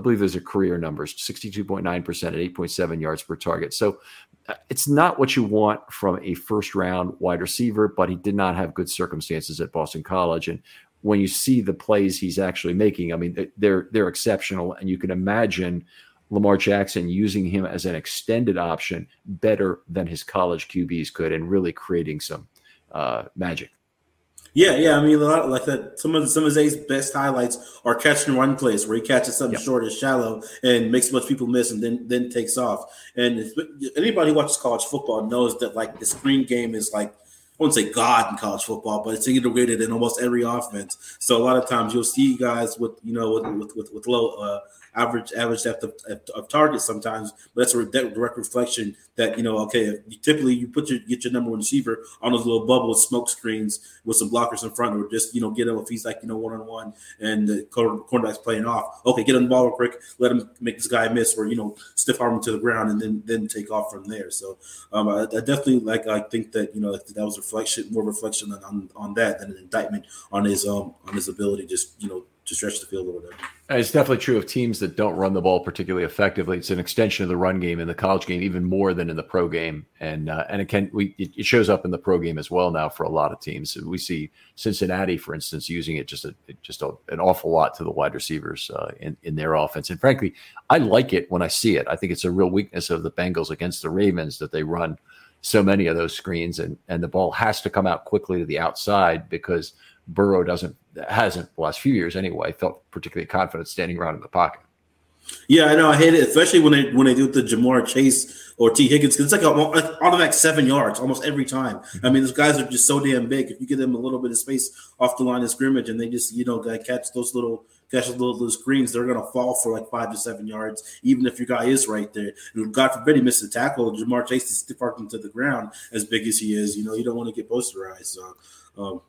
I believe those are career numbers 62.9% at 8.7 yards per target. So uh, it's not what you want from a first round wide receiver, but he did not have good circumstances at Boston College. And when you see the plays he's actually making, I mean, they're they're exceptional, and you can imagine Lamar Jackson using him as an extended option better than his college QBs could, and really creating some uh, magic. Yeah, yeah. I mean, a lot like that. Some of some of Zay's best highlights are catch and run plays where he catches something yep. short and shallow and makes a bunch of people miss, and then then takes off. And anybody who watches college football knows that like the screen game is like I wouldn't say God in college football, but it's integrated in almost every offense. So a lot of times you'll see guys with you know with with with, with low uh, average average depth of, of target sometimes, but that's a direct reflection that you know. Okay, you, typically you put your get your number one receiver on those little bubble smoke screens with some blockers in front, or just you know get him if he's like you know one on one and the cornerback's playing off. Okay, get him the ball real quick, let him make this guy miss, or you know stiff arm him to the ground, and then then take off from there. So um, I, I, definitely like I think that you know that was reflection more reflection on, on, on that than an indictment on his um on his ability just you know to stretch the field a little bit. It's definitely true of teams that don't run the ball particularly effectively. It's an extension of the run game in the college game, even more than in the pro game, and uh, and it can we it shows up in the pro game as well now for a lot of teams. We see Cincinnati, for instance, using it just a just a, an awful lot to the wide receivers uh, in in their offense. And frankly, I like it when I see it. I think it's a real weakness of the Bengals against the Ravens that they run so many of those screens, and and the ball has to come out quickly to the outside because Burrow doesn't hasn't the last few years anyway felt particularly confident standing around in the pocket. Yeah, I know. I hate it, especially when they when they do the Ja'Marr Chase or Tee Higgins because it's like a, automatic seven yards almost every time. I mean, those guys are just so damn big. If you give them a little bit of space off the line of scrimmage and they just you know catch those little catch those little, little screens, they're gonna fall for like five to seven yards, even if your guy is right there. And God forbid he misses a tackle, Ja'Marr Chase is stiff him to the ground as big as he is. You know, you don't want to get posterized. So. Um,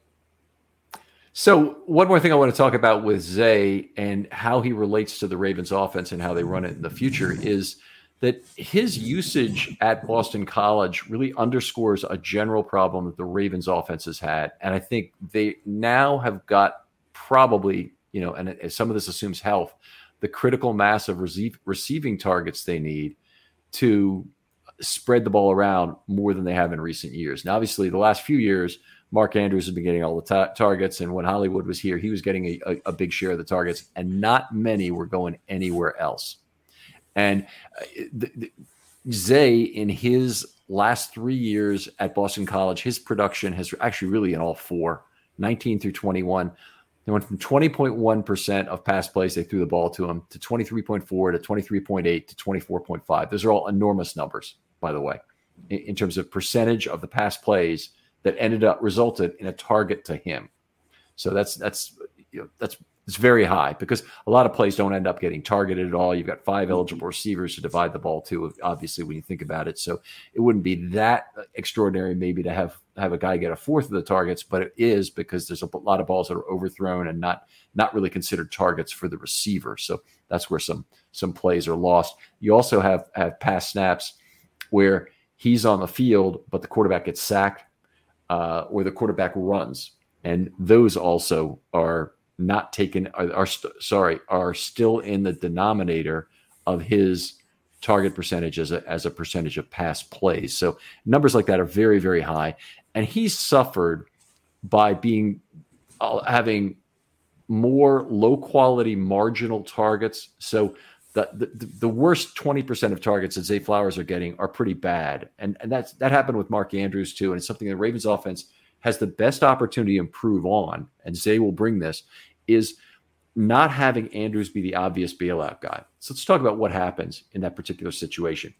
so, one more thing I want to talk about with Zay and how he relates to the Ravens offense and how they run it in the future is that his usage at Boston College really underscores a general problem that the Ravens offense has had. And I think they now have got probably, you know, and some of this assumes health, the critical mass of receive, receiving targets they need to spread the ball around more than they have in recent years. Now, obviously, the last few years, Mark Andrews has been getting all the ta- targets, and when Hollywood was here, he was getting a, a, a, big share of the targets, and not many were going anywhere else. And uh, the, the, Zay, in his last three years at Boston College, his production has actually really in all four, 19 through 21. They went from 20.1% of pass plays they threw the ball to him to 23.4 to 23.8 to 24.5. Those are all enormous numbers, by the way, in, in terms of percentage of the pass plays that ended up resulted in a target to him. So that's that's you know, that's it's very high because a lot of plays don't end up getting targeted at all. You've got five mm-hmm. eligible receivers to divide the ball to, obviously, when you think about it. So it wouldn't be that extraordinary, maybe, to have have a guy get a fourth of the targets, but it is because there's a lot of balls that are overthrown and not not really considered targets for the receiver. So that's where some some plays are lost. You also have have pass snaps where he's on the field, but the quarterback gets sacked uh, or the quarterback runs, and those also are not taken are, are st- sorry are still in the denominator of his target percentage as a as a percentage of pass plays. So numbers like that are very very high, and he's suffered by being uh, having more low quality marginal targets. So the, the, the worst 20% of targets that Zay Flowers are getting are pretty bad. And, and that's that happened with Mark Andrews too. And it's something the Ravens offense has the best opportunity to improve on, and Zay will bring this, is not having Andrews be the obvious bailout guy. So let's talk about what happens in that particular situation.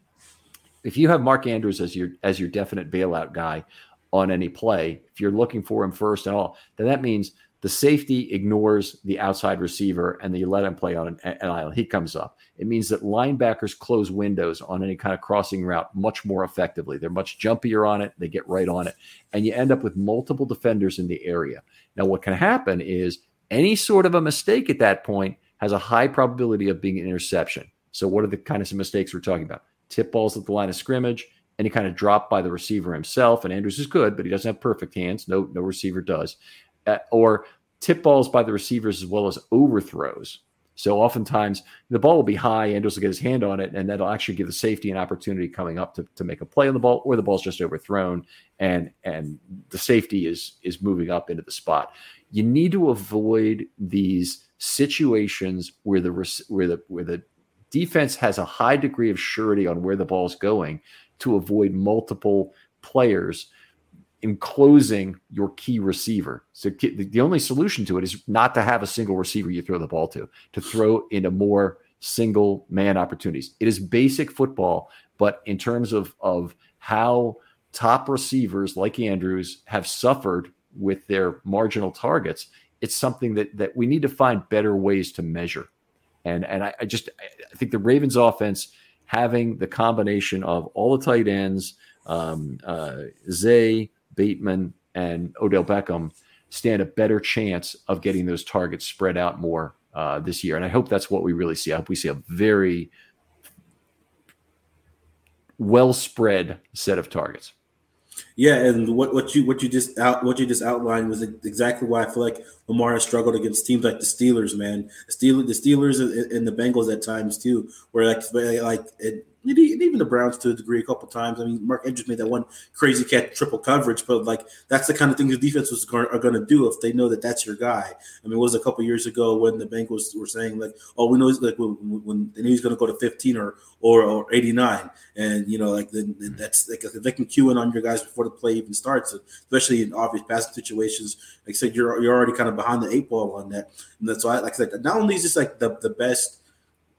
If you have Mark Andrews as your as your definite bailout guy on any play, if you're looking for him first and all, then that means the safety ignores the outside receiver and you let him play on an, an island. He comes up. It means that linebackers close windows on any kind of crossing route much more effectively. They're much jumpier on it. They get right on it. And you end up with multiple defenders in the area. Now, what can happen is any sort of a mistake at that point has a high probability of being an interception. So, what are the kind of mistakes we're talking about? Tip balls at the line of scrimmage, any kind of drop by the receiver himself. And Andrews is good, but he doesn't have perfect hands. No, no receiver does uh, or tip balls by the receivers as well as overthrows. So oftentimes the ball will be high, Andrews will get his hand on it, and that'll actually give the safety an opportunity coming up to, to make a play on the ball, or the ball's just overthrown and and the safety is is moving up into the spot. You need to avoid these situations where the where the where the defense has a high degree of surety on where the ball is going to avoid multiple players enclosing your key receiver. So the only solution to it is not to have a single receiver you throw the ball to, to throw into more single man opportunities. It is basic football, but in terms of of how top receivers like Andrews have suffered with their marginal targets, it's something that that we need to find better ways to measure. And and I, I just I think the Ravens offense having the combination of all the tight ends, um, uh, Zay, Bateman, and Odell Beckham stand a better chance of getting those targets spread out more uh, this year. And I hope that's what we really see. I hope we see a very well spread set of targets. Yeah, and what, what you what you just out what you just outlined was exactly why I feel like Lamar has struggled against teams like the Steelers, man. The Steelers, the Steelers, and the Bengals at times too, where like like it, and even the Browns to a degree a couple times. I mean, Mark Andrews made that one crazy catch, triple coverage, but like that's the kind of thing the defense was going, are going to do if they know that that's your guy. I mean, it was a couple years ago when the Bengals were saying like, "Oh, we know he's like when, when they knew he's going to go to 15 or or, or 89," and you know, like then that's like if they can cue in on your guys before the play even starts, especially in obvious passing situations. Like I said, you're you're already kind of behind the eight ball on that, and that's why, like I said, not only is this like the the best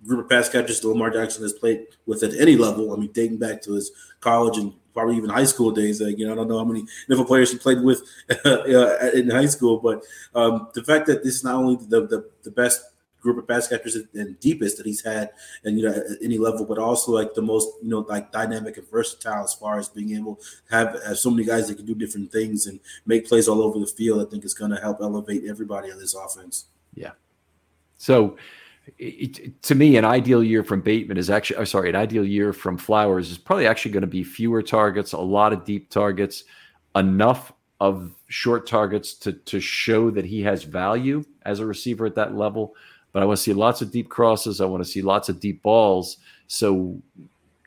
group of pass catchers that Lamar Jackson has played with at any level. I mean, dating back to his college and probably even high school days. Like, you know, I don't know how many different players he played with [laughs] uh, in high school, but um, the fact that this is not only the, the, the best group of pass catchers and deepest that he's had and you know at any level but also like the most you know like dynamic and versatile as far as being able to have, have so many guys that can do different things and make plays all over the field i think is going to help elevate everybody on this offense yeah so it, to me, an ideal year from Bateman is actually, oh, sorry, an ideal year from Flowers is probably actually going to be fewer targets, a lot of deep targets, enough of short targets to to show that he has value as a receiver at that level. But I want to see lots of deep crosses. I want to see lots of deep balls. So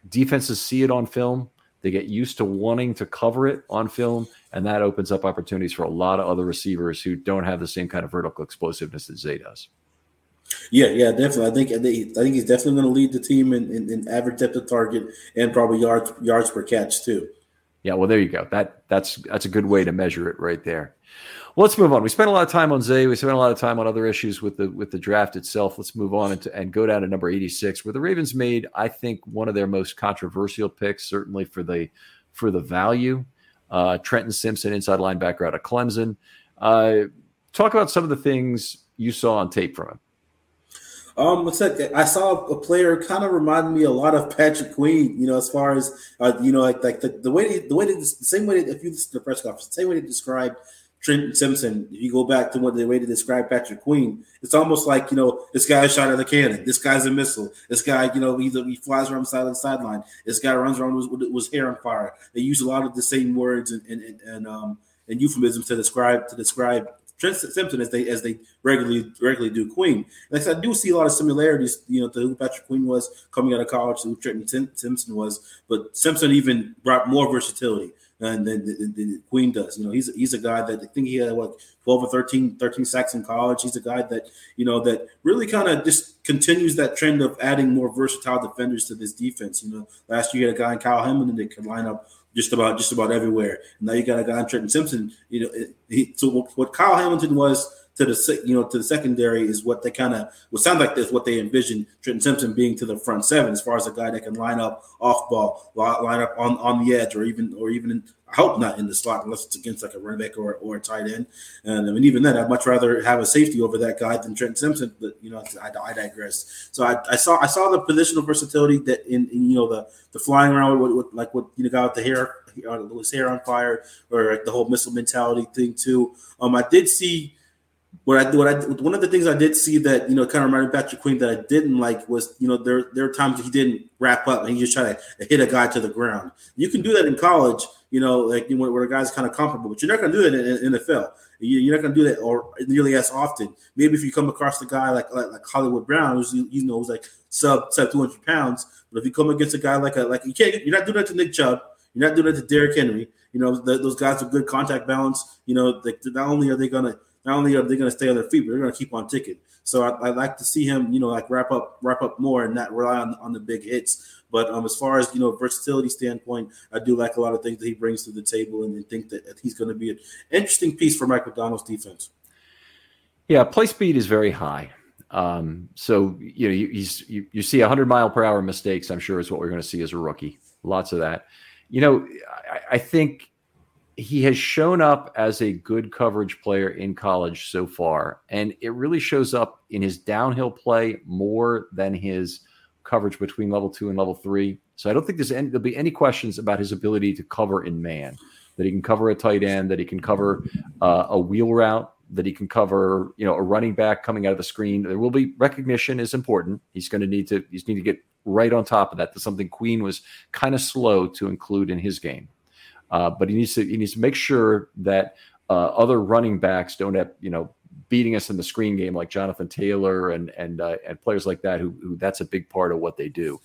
defenses see it on film. They get used to wanting to cover it on film, and that opens up opportunities for a lot of other receivers who don't have the same kind of vertical explosiveness that Zay does. Yeah, yeah, definitely. I think I think he's definitely going to lead the team in, in, in, average depth of target and probably yards yards per catch too. Yeah, well, there you go. That that's that's a good way to measure it right there. Well, let's move on. We spent a lot of time on Zay. We spent a lot of time on other issues with the with the draft itself. Let's move on and, and go down to number eighty six, where the Ravens made, I think, one of their most controversial picks, certainly for the for the value. Uh, Trenton Simpson, inside linebacker out of Clemson. Uh, talk about some of the things you saw on tape from him. Um, what's that? I saw a player kind of reminded me a lot of Patrick Queen. You know, as far as uh, you know, like like the, the way they, the way they, the same way if you listen to the press conference, the same way they described Trenton Simpson. If you go back to what the way they describe Patrick Queen, it's almost like you know this guy's shot at a cannon. This guy's a missile. This guy, you know, either he flies around the side of the sideline. This guy runs around with, with, with hair on fire. They use a lot of the same words and and, and, um and euphemisms to describe to describe Simpson as they as they regularly regularly do Queen. Like I do see a lot of similarities, you know, to who Patrick Queen was coming out of college, to who Trent Simpson was, but Simpson even brought more versatility than, the, the, Queen does. You know, he's he's a guy that I think he had what 12 or 13, 13 sacks in college. He's a guy that you know that really kind of just continues that trend of adding more versatile defenders to this defense. You know, last year you had a guy in Kyle Hamilton that could line up just about just about everywhere. Now you got a guy Trenton Simpson. You know, he, so what Kyle Hamilton was to the you know to the secondary is what they kind of what sounds like this what they envision Trenton Simpson being to the front seven as far as a guy that can line up off ball, line up on, on the edge, or even or even in, I hope not in the slot unless it's against like a running back or, or a tight end. And I mean even then I'd much rather have a safety over that guy than Trenton Simpson. But you know I, I digress. So I, I, saw I saw the positional versatility that in, in you know the the flying around with, with like what you know got with the hair his hair on fire or like the whole missile mentality thing too. Um I did see what I what I one of the things I did see that you know kind of reminded Patrick Queen that I didn't like was you know there there are times he didn't wrap up and he just tried to hit a guy to the ground. You can do that in college, you know, like you where a guy's kind of comfortable, but you're not going to do that in, in NFL. You're not going to do that or nearly as often. Maybe if you come across a guy like like, like Hollywood Brown, who's you know who's like sub sub 200 pounds, but if you come against a guy like a like you can't you're not doing that to Nick Chubb. You're not doing that to Derrick Henry. You know the, those guys with good contact balance. You know, they, not only are they going to not only are they going to stay on their feet, but they're going to keep on ticking. So I, would like to see him, you know, like wrap up, wrap up more and not rely on, on the big hits. But um, as far as you know, versatility standpoint, I do like a lot of things that he brings to the table, and, and think that he's going to be an interesting piece for Mike Macdonald's defense. Yeah, play speed is very high. Um, so you know, you, you, you see 100 mile per hour mistakes. I'm sure is what we're going to see as a rookie. Lots of that. You know, I, I think he has shown up as a good coverage player in college so far, and it really shows up in his downhill play more than his coverage between level two and level three. So I don't think there's any, there'll be any questions about his ability to cover in man. That he can cover a tight end, that he can cover uh, a wheel route, that he can cover, you know, a running back coming out of the screen. There will be recognition is important. He's going to need to he's need to get right on top of that. That's something Queen was kind of slow to include in his game. Uh, but he needs to he needs to make sure that uh, other running backs don't have you know beating us in the screen game like Jonathan Taylor and and uh, and players like that who, who that's a big part of what they do.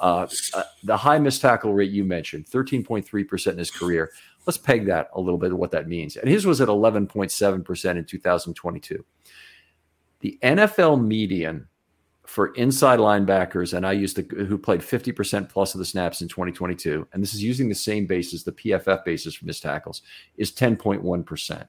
Uh, uh, the high missed tackle rate you mentioned, 13.3% in his career. Let's peg that a little bit of what that means. And his was at 11.7% in 2022. The NFL median for inside linebackers, and I used the who played 50% plus of the snaps in 2022, and this is using the same basis, the PFF basis for missed tackles, is 10.1%.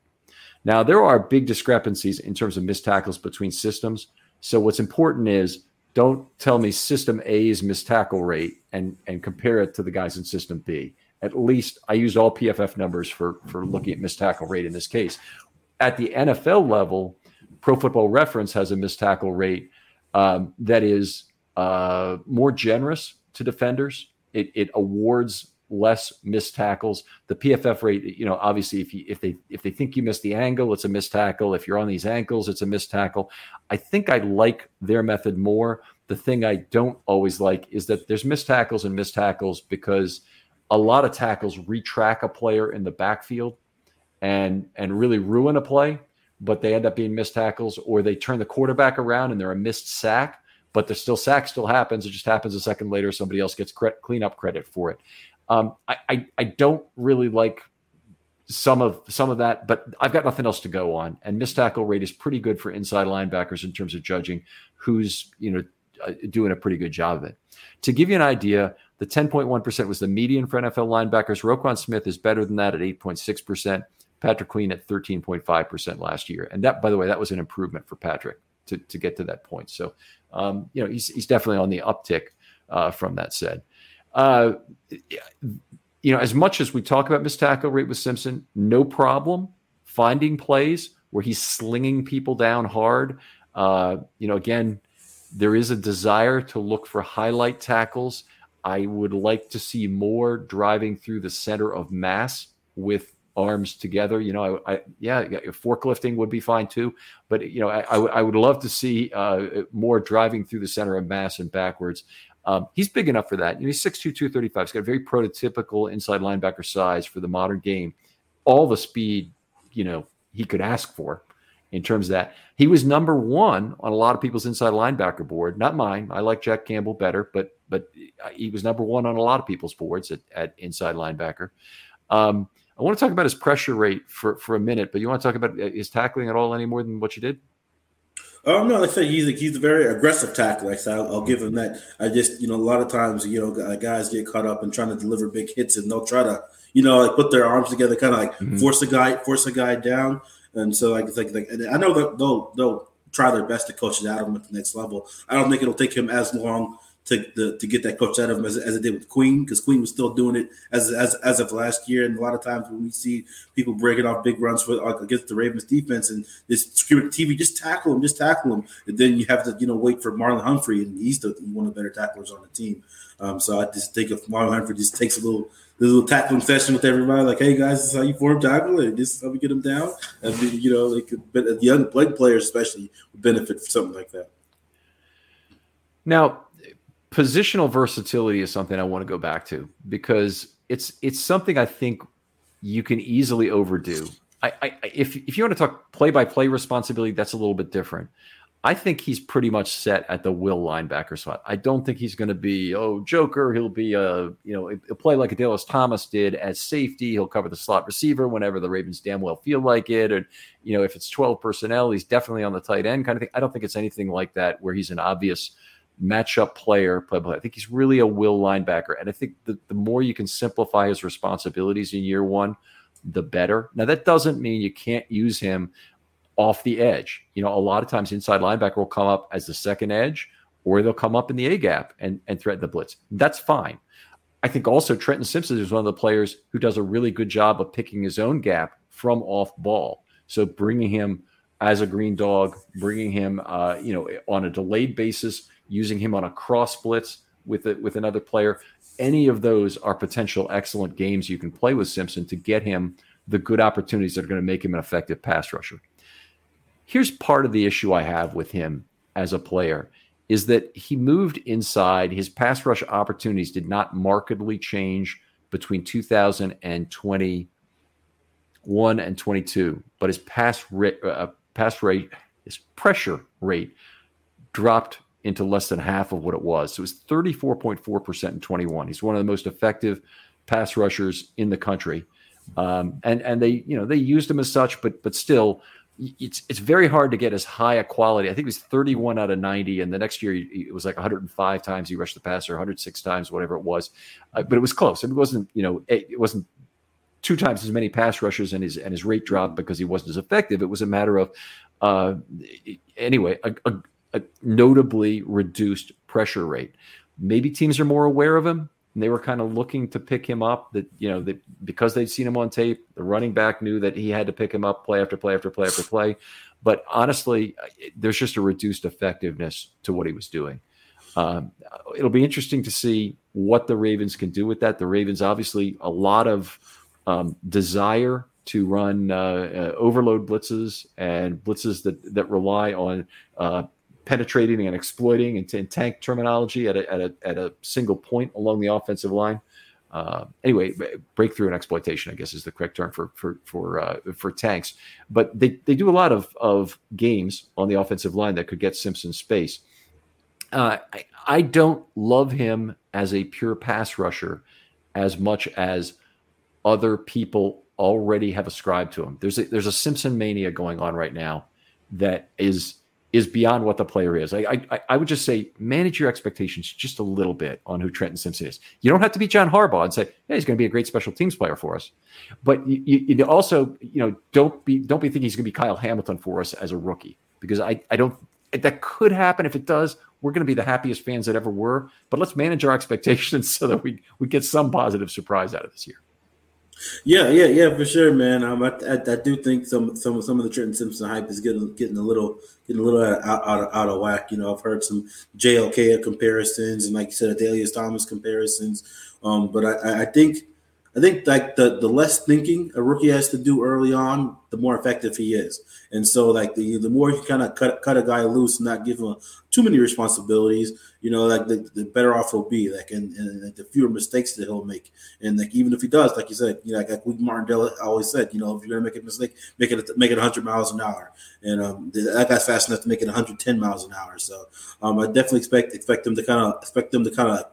Now, there are big discrepancies in terms of missed tackles between systems. So, what's important is don't tell me system A's missed tackle rate and, and compare it to the guys in system B. At least I used all PFF numbers for, for looking at missed tackle rate in this case. At the NFL level, Pro Football Reference has a missed tackle rate um, that is uh, more generous to defenders. It, it, awards less missed tackles. The PFF rate, you know, obviously, if you if they if they think you missed the angle, it's a missed tackle. If you're on these ankles, it's a missed tackle. I think I like their method more. The thing I don't always like is that there's missed tackles and missed tackles because a lot of tackles retrack a player in the backfield and and really ruin a play but they end up being missed tackles, or they turn the quarterback around and they're a missed sack, but the still sack still happens. It just happens a second later. Somebody else gets cre- cleanup credit for it. Um, I, I, I don't really like some of some of that, but I've got nothing else to go on. And missed tackle rate is pretty good for inside linebackers in terms of judging who's you know uh, doing a pretty good job of it. To give you an idea, the 10.1% was the median for NFL linebackers. Roquan Smith is better than that at 8.6%. Patrick Queen at 13.5% last year. And that, by the way, that was an improvement for Patrick to, to get to that point. So, um, you know, he's, he's definitely on the uptick uh, from that said. Uh, you know, as much as we talk about missed tackle rate with Simpson, no problem finding plays where he's slinging people down hard. Uh, you know, again, there is a desire to look for highlight tackles. I would like to see more driving through the center of mass with arms together. You know, I, I yeah, forklifting would be fine too. But you know, I, I, w- I would love to see uh, more driving through the center of mass and backwards. Um, he's big enough for that. You know, he's 6'2", 235. He's got a very prototypical inside linebacker size for the modern game. All the speed, you know, he could ask for. in terms of that. He was number one on a lot of people's inside linebacker board, not mine. I like Jack Campbell better, but but he was number one on a lot of people's boards at, at inside linebacker. Um, I want to talk about his pressure rate for, for a minute, but you want to talk about his tackling at all any more than what you did? Um, no, like I said, he's a, he's a very aggressive tackler. Like I said, I'll, I'll, give him that. I just, you know, a lot of times, you know, guys get caught up in trying to deliver big hits, and they'll try to, you know, like put their arms together, kind of like mm-hmm. force a guy, force a guy down. And so, like, like, like I know that they'll they'll try their best to coach it out of him at the next level. I don't think it'll take him as long to the, to get that coach out of him as, as it did with Queen because Queen was still doing it as, as as of last year. And a lot of times when we see people breaking off big runs for against the Ravens defense and this screaming TV, just tackle him, just tackle him. And then you have to you know wait for Marlon Humphrey, and he's the, one of the better tacklers on the team. Um, so I just think if Marlon Humphrey just takes a little little tackling session with everybody, like, hey guys, this is how you form tackle, and this is how we get them down. And you know, like, young players especially would benefit from something like that. Now, positional versatility is something I want to go back to because it's it's something I think you can easily overdo. I, I if if you want to talk play by play responsibility, that's a little bit different. I think he's pretty much set at the will linebacker spot. I don't think he's going to be oh Joker. He'll be a you know he'll play like Adalius Thomas did as safety. He'll cover the slot receiver whenever the Ravens damn well feel like it. And you know if it's twelve personnel, he's definitely on the tight end kind of thing. I don't think it's anything like that where he's an obvious matchup player, play play. I think he's really a will linebacker. And I think the, the more you can simplify his responsibilities in year one, the better. Now, that doesn't mean you can't use him off the edge. You know, a lot of times inside linebacker will come up as the second edge, or they'll come up in the A gap and, and threaten the blitz. That's fine. I think also Trenton Simpson is one of the players who does a really good job of picking his own gap from off ball. So bringing him as a green dog, bringing him, uh, you know, on a delayed basis using him on a cross blitz with a, with another player. Any of those are potential excellent games you can play with Simpson to get him the good opportunities that are going to make him an effective pass rusher. Here's part of the issue I have with him as a player is that he moved inside. His pass rush opportunities did not markedly change between 2021 and 22, but his pass rate, uh, pass rate, his pressure rate dropped into less than half of what it was. So it was 34.4% in 21. He's one of the most effective pass rushers in the country. Um, and and they you know they used him as such, but but still, it's it's very hard to get as high a quality. I think it was 31 out of 90, and the next year it was like 105 times he rushed the passer, 106 times, whatever it was. Uh, but it was close. It wasn't you know it wasn't two times as many pass rushers, and his and his rate dropped because he wasn't as effective. It was a matter of uh, anyway a, a, a notably reduced pressure rate. Maybe teams are more aware of him. And they were kind of looking to pick him up. That you know, that because they'd seen him on tape, the running back knew that he had to pick him up play after play after play after play. But honestly, there's just a reduced effectiveness to what he was doing. Um, it'll be interesting to see what the Ravens can do with that. The Ravens obviously a lot of um, desire to run uh, uh, overload blitzes and blitzes that that rely on uh, penetrating and exploiting in, tank terminology at a, at, a, at a single point along the offensive line. Uh, anyway, breakthrough and exploitation, I guess, is the correct term for for for uh, for tanks. But they, they do a lot of of games on the offensive line that could get Simpson space. Uh, I, I don't love him as a pure pass rusher as much as other people already have ascribed to him. There's a, there's a Simpson mania going on right now that is is beyond what the player is. I, I, I would just say manage your expectations just a little bit on who Trenton Simpson is. You don't have to be John Harbaugh and say, "Yeah, he's going to be a great special teams player for us," but you, you also, you know, don't be don't be thinking he's going to be Kyle Hamilton for us as a rookie because I I don't that could happen. If it does, we're going to be the happiest fans that ever were. But let's manage our [laughs] expectations so that we we get some positive surprise out of this year. Yeah, yeah, yeah, for sure, man. Um, I, I, I, do think some some some of the Trenton Simpson hype is getting getting a little getting a little out, out, of, out of whack. You know, I've heard some JLK comparisons and, like you said, Adalius Thomas comparisons. Um, but I, I think I think like the the less thinking a rookie has to do early on, the more effective he is. And so like the the more you kind of cut cut a guy loose and not give him too many responsibilities, you know, like the, the better off he'll be. Like and, and the fewer mistakes that he'll make. And like even if he does, like you said, you know, like, like Martindale always said, you know, if you're gonna make a mistake, make it make it 100 miles an hour. And um, that guy's fast enough to make it 110 miles an hour. So um, I definitely expect expect them to kind of expect them to kind of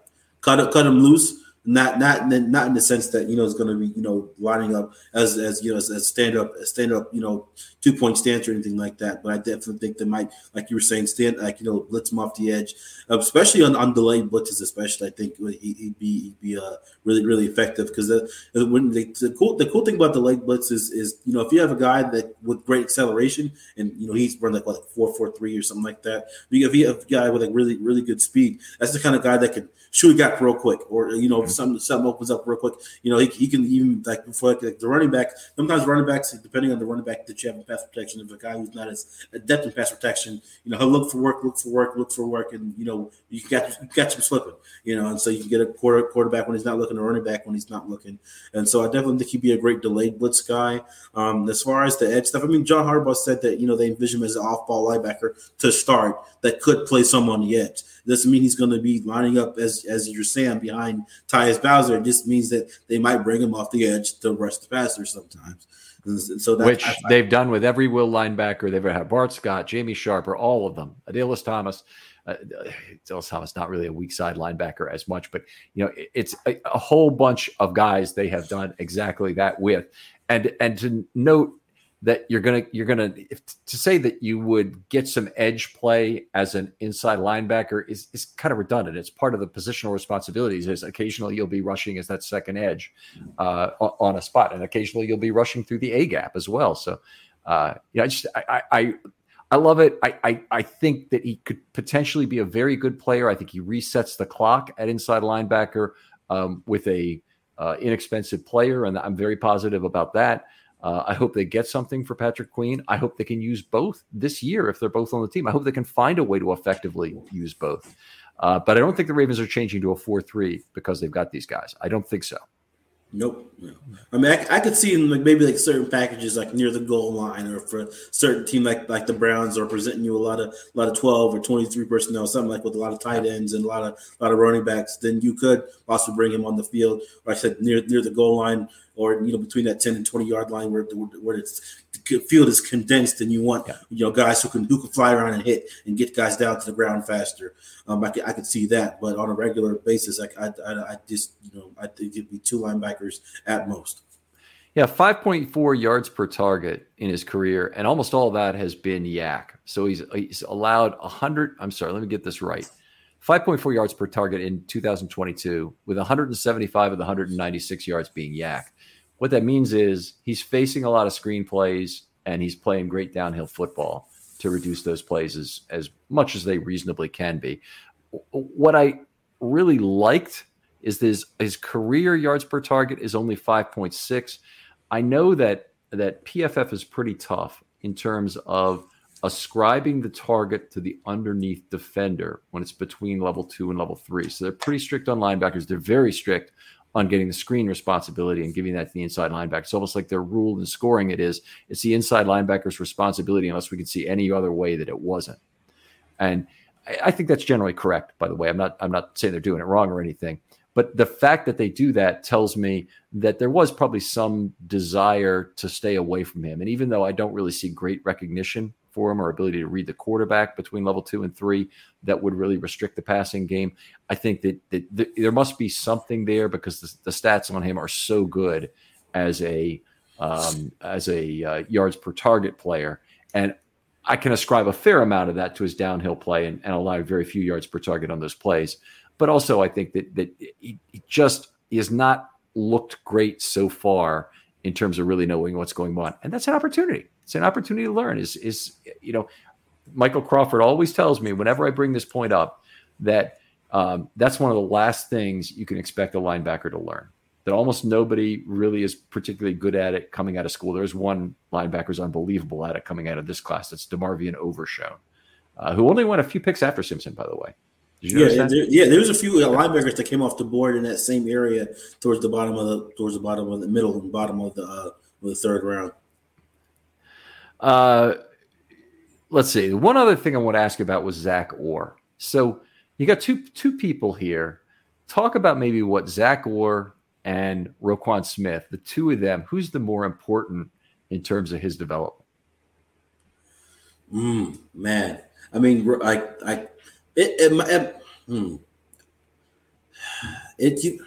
cut cut him loose not not not in the sense that you know it's going to be you know lining up as as you know as, as stand up stand up you know two point stance or anything like that. But I definitely think they might, like you were saying, stand like you know blitz him off the edge, especially on, on delayed blitzes. Especially, I think he'd be he'd be uh, really really effective because the when they, the cool the cool thing about delayed blitzes is is you know if you have a guy that with great acceleration and you know he's run like what like four four three or something like that. If you have a guy with like really really good speed, that's the kind of guy that can shoot a gap real quick, or you know, something something opens up real quick, you know, he, he can even like before like, the running back. Sometimes running backs, depending on the running back that you have in pass protection, if a guy who's not as adept in pass protection, you know, he'll look for work, look for work, look for work, and you know, you got you got him slipping, you know, and so you can get a quarter quarterback when he's not looking, a running back when he's not looking, and so I definitely think he'd be a great delayed blitz guy. Um, as far as the edge stuff, I mean, John Harbaugh said that you know they envision him as an off ball linebacker to start that could play some on the edge. Doesn't mean he's going to be lining up as as you're saying behind Tyus Bowser. It just means that they might bring him off the edge to rush the passer sometimes. And so which I, they've done with every will linebacker they've ever had. Bart Scott, Jamie Sharper, all of them. Adalius Thomas. Uh, Thomas not really a weak side linebacker as much, but you know it's a, a whole bunch of guys they have done exactly that with. And and to note that you're gonna you're gonna if, to say that you would get some edge play as an inside linebacker is is kind of redundant. It's part of the positional responsibilities. Is occasionally you'll be rushing as that second edge uh, on a spot, and occasionally you'll be rushing through the A gap as well. So, uh, I just I, I I love it. I, I I think that he could potentially be a very good player. I think he resets the clock at inside linebacker um, with a uh, inexpensive player, and I'm very positive about that. Uh, I hope they get something for Patrick Queen. I hope they can use both this year if they're both on the team. I hope they can find a way to effectively use both. Uh, but I don't think the Ravens are changing to a 4 3 because they've got these guys. I don't think so. Nope. No. I mean, I, I, could see in like maybe like certain packages like near the goal line, or for a certain team like like the Browns are presenting you a lot of a lot of twelve or twenty three personnel, something like with a lot of tight ends and a lot of a lot of running backs. Then you could also bring him on the field, like I said, near near the goal line, or you know between that 10 and 20 yard line where where it's the field is condensed and you want yeah. you know guys who can who can fly around and hit and get guys down to the ground faster. Um, I could, I could see that, but on a regular basis, I, I, I just you know I think it'd be two linebackers at most. Yeah, 5.4 yards per target in his career, and almost all that has been YAC. So he's he's allowed 100. I'm sorry, let me get this right. 5.4 yards per target in 2022, with 175 of the 196 yards being YAC. What that means is he's facing a lot of screen plays and he's playing great downhill football to reduce those plays as, as much as they reasonably can be. What I really liked is this his career yards per target is only 5.6. I know that that PFF is pretty tough in terms of ascribing the target to the underneath defender when it's between level two and level three. So they're pretty strict on linebackers. They're very strict on getting the screen responsibility and giving that to the inside linebacker. It's almost like their rule in scoring it is it's the inside linebacker's responsibility unless we can see any other way that it wasn't. And I think that's generally correct, by the way. I'm not I'm not saying they're doing it wrong or anything. But the fact that they do that tells me that there was probably some desire to stay away from him. And even though I don't really see great recognition for him or ability to read the quarterback between level two and three that would really restrict the passing game. I think that, that, that there must be something there because the, the, stats on him are so good as a um, as a uh, yards per target player, and I can ascribe a fair amount of that to his downhill play and, and allow very few yards per target on those plays. But also, I think that that he, he just he has not looked great so far in terms of really knowing what's going on, and that's an opportunity it's an opportunity to learn. Is is you know, Michael Crawford always tells me whenever I bring this point up that um, that's one of the last things you can expect a linebacker to learn. That almost nobody really is particularly good at it coming out of school. There's one linebacker who's unbelievable at it coming out of this class. That's DeMarvion Overshown, uh, who only went a few picks after Simpson, by the way. yeah, there, yeah. There was a few linebackers that came off the board in that same area towards the bottom of the towards the bottom of the middle and bottom of the uh, of the third round. Uh, let's see. One other thing I want to ask about was Zach Orr. So you got two two people here. Talk about maybe what Zach Orr and Roquan Smith, the two of them, who's the more important in terms of his development? Mm, man, I mean, I, I, it, it, it hmm. it you,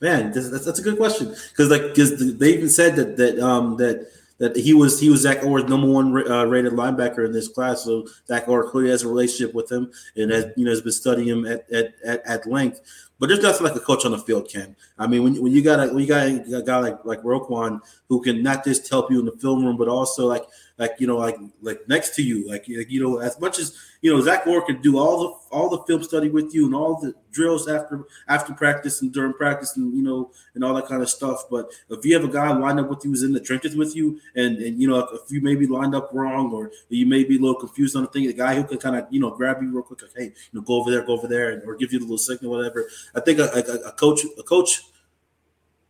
man, that's, that's a good question because like because they even said that that um that that he was he was Zach Orr's number one uh, rated linebacker in this class. So Zach Orr clearly has a relationship with him and has you know has been studying him at at, at, at length. But there's nothing like a coach on the field can. I mean, when, when you got a when you got a, a guy like like Roquan who can not just help you in the film room, but also like like you know, like like next to you, like, you know, as much as you know, Zach Orr could do all the all the film study with you and all the drills after after practice and during practice and you know and all that kind of stuff. But if you have a guy lined up with you who's in the trenches with you, and and you know, if you may be lined up wrong or you may be a little confused on the thing, the guy who can kind of you know grab you real quick, like hey, you know, go over there, go over there, and, or give you the little signal, whatever. I think a, a, a coach a coach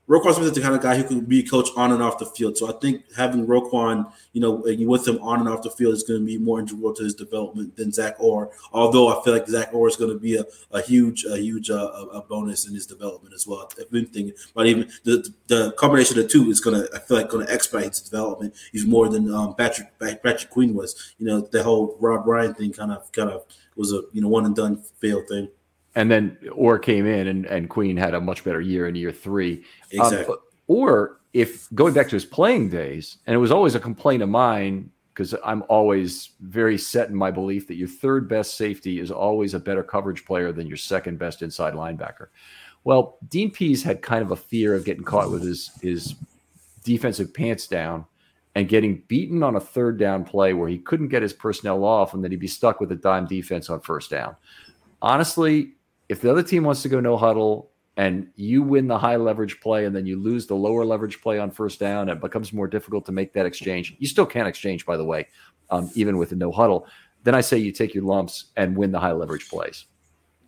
Roquan Smith is the kind of guy who can be a coach on and off the field. So I think having Roquan, you know, with him on and off the field is going to be more integral to his development than Zach Orr. Although I feel like Zach Orr is going to be a, a huge, a huge uh, a bonus in his development as well. If anything, but even the, the combination of the two is going to, I feel like, going to expedite his development even more than um, Patrick Patrick Queen was. You know, the whole Rob Ryan thing kind of kind of was a you know one and done fail thing and then Orr came in and, and Queen had a much better year in year three. Um, exactly. Um, or if going back to his playing days, and it was always a complaint of mine because I'm always very set in my belief that your third best safety is always a better coverage player than your second best inside linebacker. Well, Dean Pees had kind of a fear of getting caught with his his defensive pants down and getting beaten on a third down play where he couldn't get his personnel off and then he'd be stuck with a dime defense on first down. Honestly, if the other team wants to go no huddle and you win the high leverage play and then you lose the lower leverage play on first down, it becomes more difficult to make that exchange. You still can't exchange, by the way, um, even with a no huddle. Then I say you take your lumps and win the high leverage plays.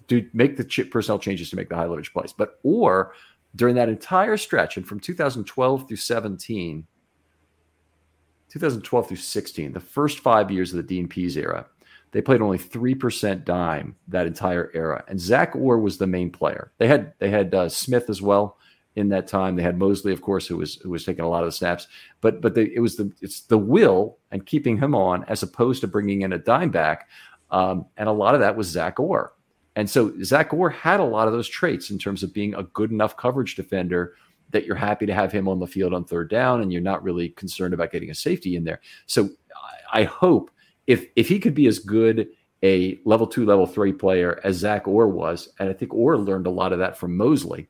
Do make the personnel changes to make the high leverage plays. But or during that entire stretch and from 2012 through 17, 2012 through 16, the first five years of the Dean Pees era, they played only three percent dime that entire era, and Zach Orr was the main player. They had they had uh, Smith as well in that time. They had Mosley, of course, who was who was taking a lot of the snaps. But but the, it was the it's the will and keeping him on as opposed to bringing in a dime back, um, and a lot of that was Zach Orr. And so Zach Orr had a lot of those traits in terms of being a good enough coverage defender that you're happy to have him on the field on third down, and you're not really concerned about getting a safety in there. So I hope if if he could be as good a level two, level three player as Zach Orr was, and I think Orr learned a lot of that from Mosley,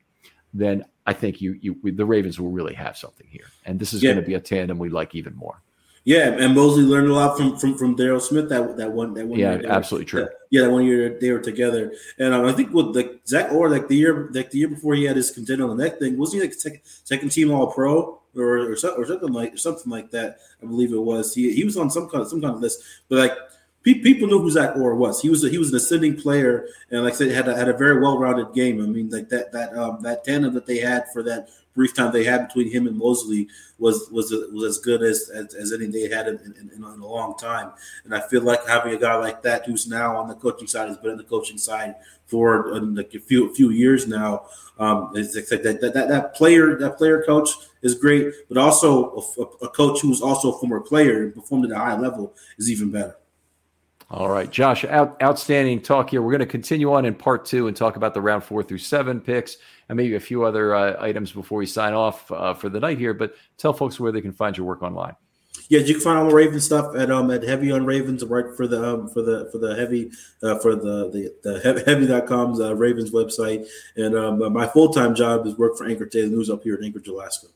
then I think you you the Ravens will really have something here, and this is yeah. going to be a tandem we like even more. Yeah, and Mosley learned a lot from from from Daryl Smith that that one that one yeah absolutely true that, yeah that one year they were together and um, I think with the Zach Orr like the year like the year before he had his content on the neck thing wasn't he like second, second team All Pro or or, so, or something like or something like that. I believe it was. He he was on some kind of some kind of list, but like people knew who Zach Orr was. He was a, he was an ascending player, and like I said, had a, had a very well rounded game. I mean, like that that um, that tandem that they had for that brief time they had between him and Mosley was was was as good as as, as any they had in, in, in, a long time. And I feel like having a guy like that who's now on the coaching side has been on the coaching side for uh, like a few few years now. Um, that, that, that that player that player coach is great, but also a, a coach who's also a former player and performed at a high level is even better. All right, Josh, out, outstanding talk here. We're going to continue on in part two and talk about the round four through seven picks and maybe a few other uh, items before we sign off uh, for the night here. But tell folks where they can find your work online. Yeah, you can find all the Raven stuff at um at Heavy on Ravens, right for the um for the for the heavy uh, for the the, the heavy.com's uh, Ravens website. And um, my full time job is work for Anchorage Daily News up here in Anchorage, Alaska.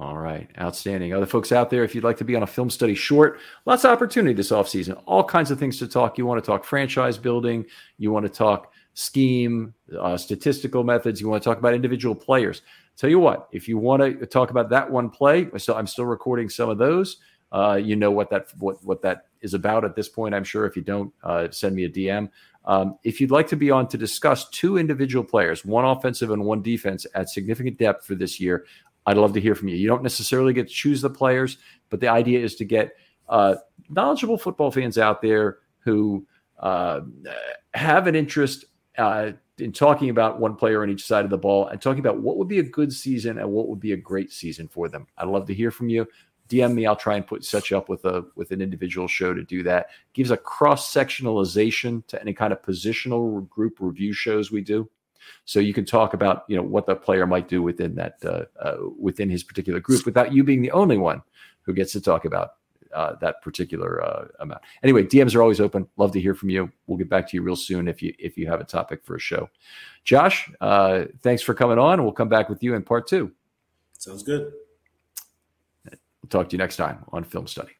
All right. Outstanding. Other folks out there, if you'd like to be on a film study short, lots of opportunity this offseason. All kinds of things to talk. You want to talk franchise building, you want to talk scheme, uh, statistical methods, you want to talk about individual players. Tell you what, if you want to talk about that one play, so I'm still recording some of those. Uh, you know what that what what that is about at this point. I'm sure if you don't, uh, send me a DM. Um, if you'd like to be on to discuss two individual players, one offensive and one defense, at significant depth for this year, I'd love to hear from you. You don't necessarily get to choose the players, but the idea is to get uh, knowledgeable football fans out there who uh, have an interest uh, in talking about one player on each side of the ball and talking about what would be a good season and what would be a great season for them. I'd love to hear from you. DM me. I'll try and put set you up with a with an individual show to do that. Gives a cross sectionalization to any kind of positional group review shows we do. So you can talk about you know what the player might do within that uh, uh, within his particular group without you being the only one who gets to talk about uh, that particular uh, amount. Anyway, DMs are always open. Love to hear from you. We'll get back to you real soon if you if you have a topic for a show. Josh, uh, thanks for coming on. We'll come back with you in part two. Sounds good. We'll talk to you next time on Film Study.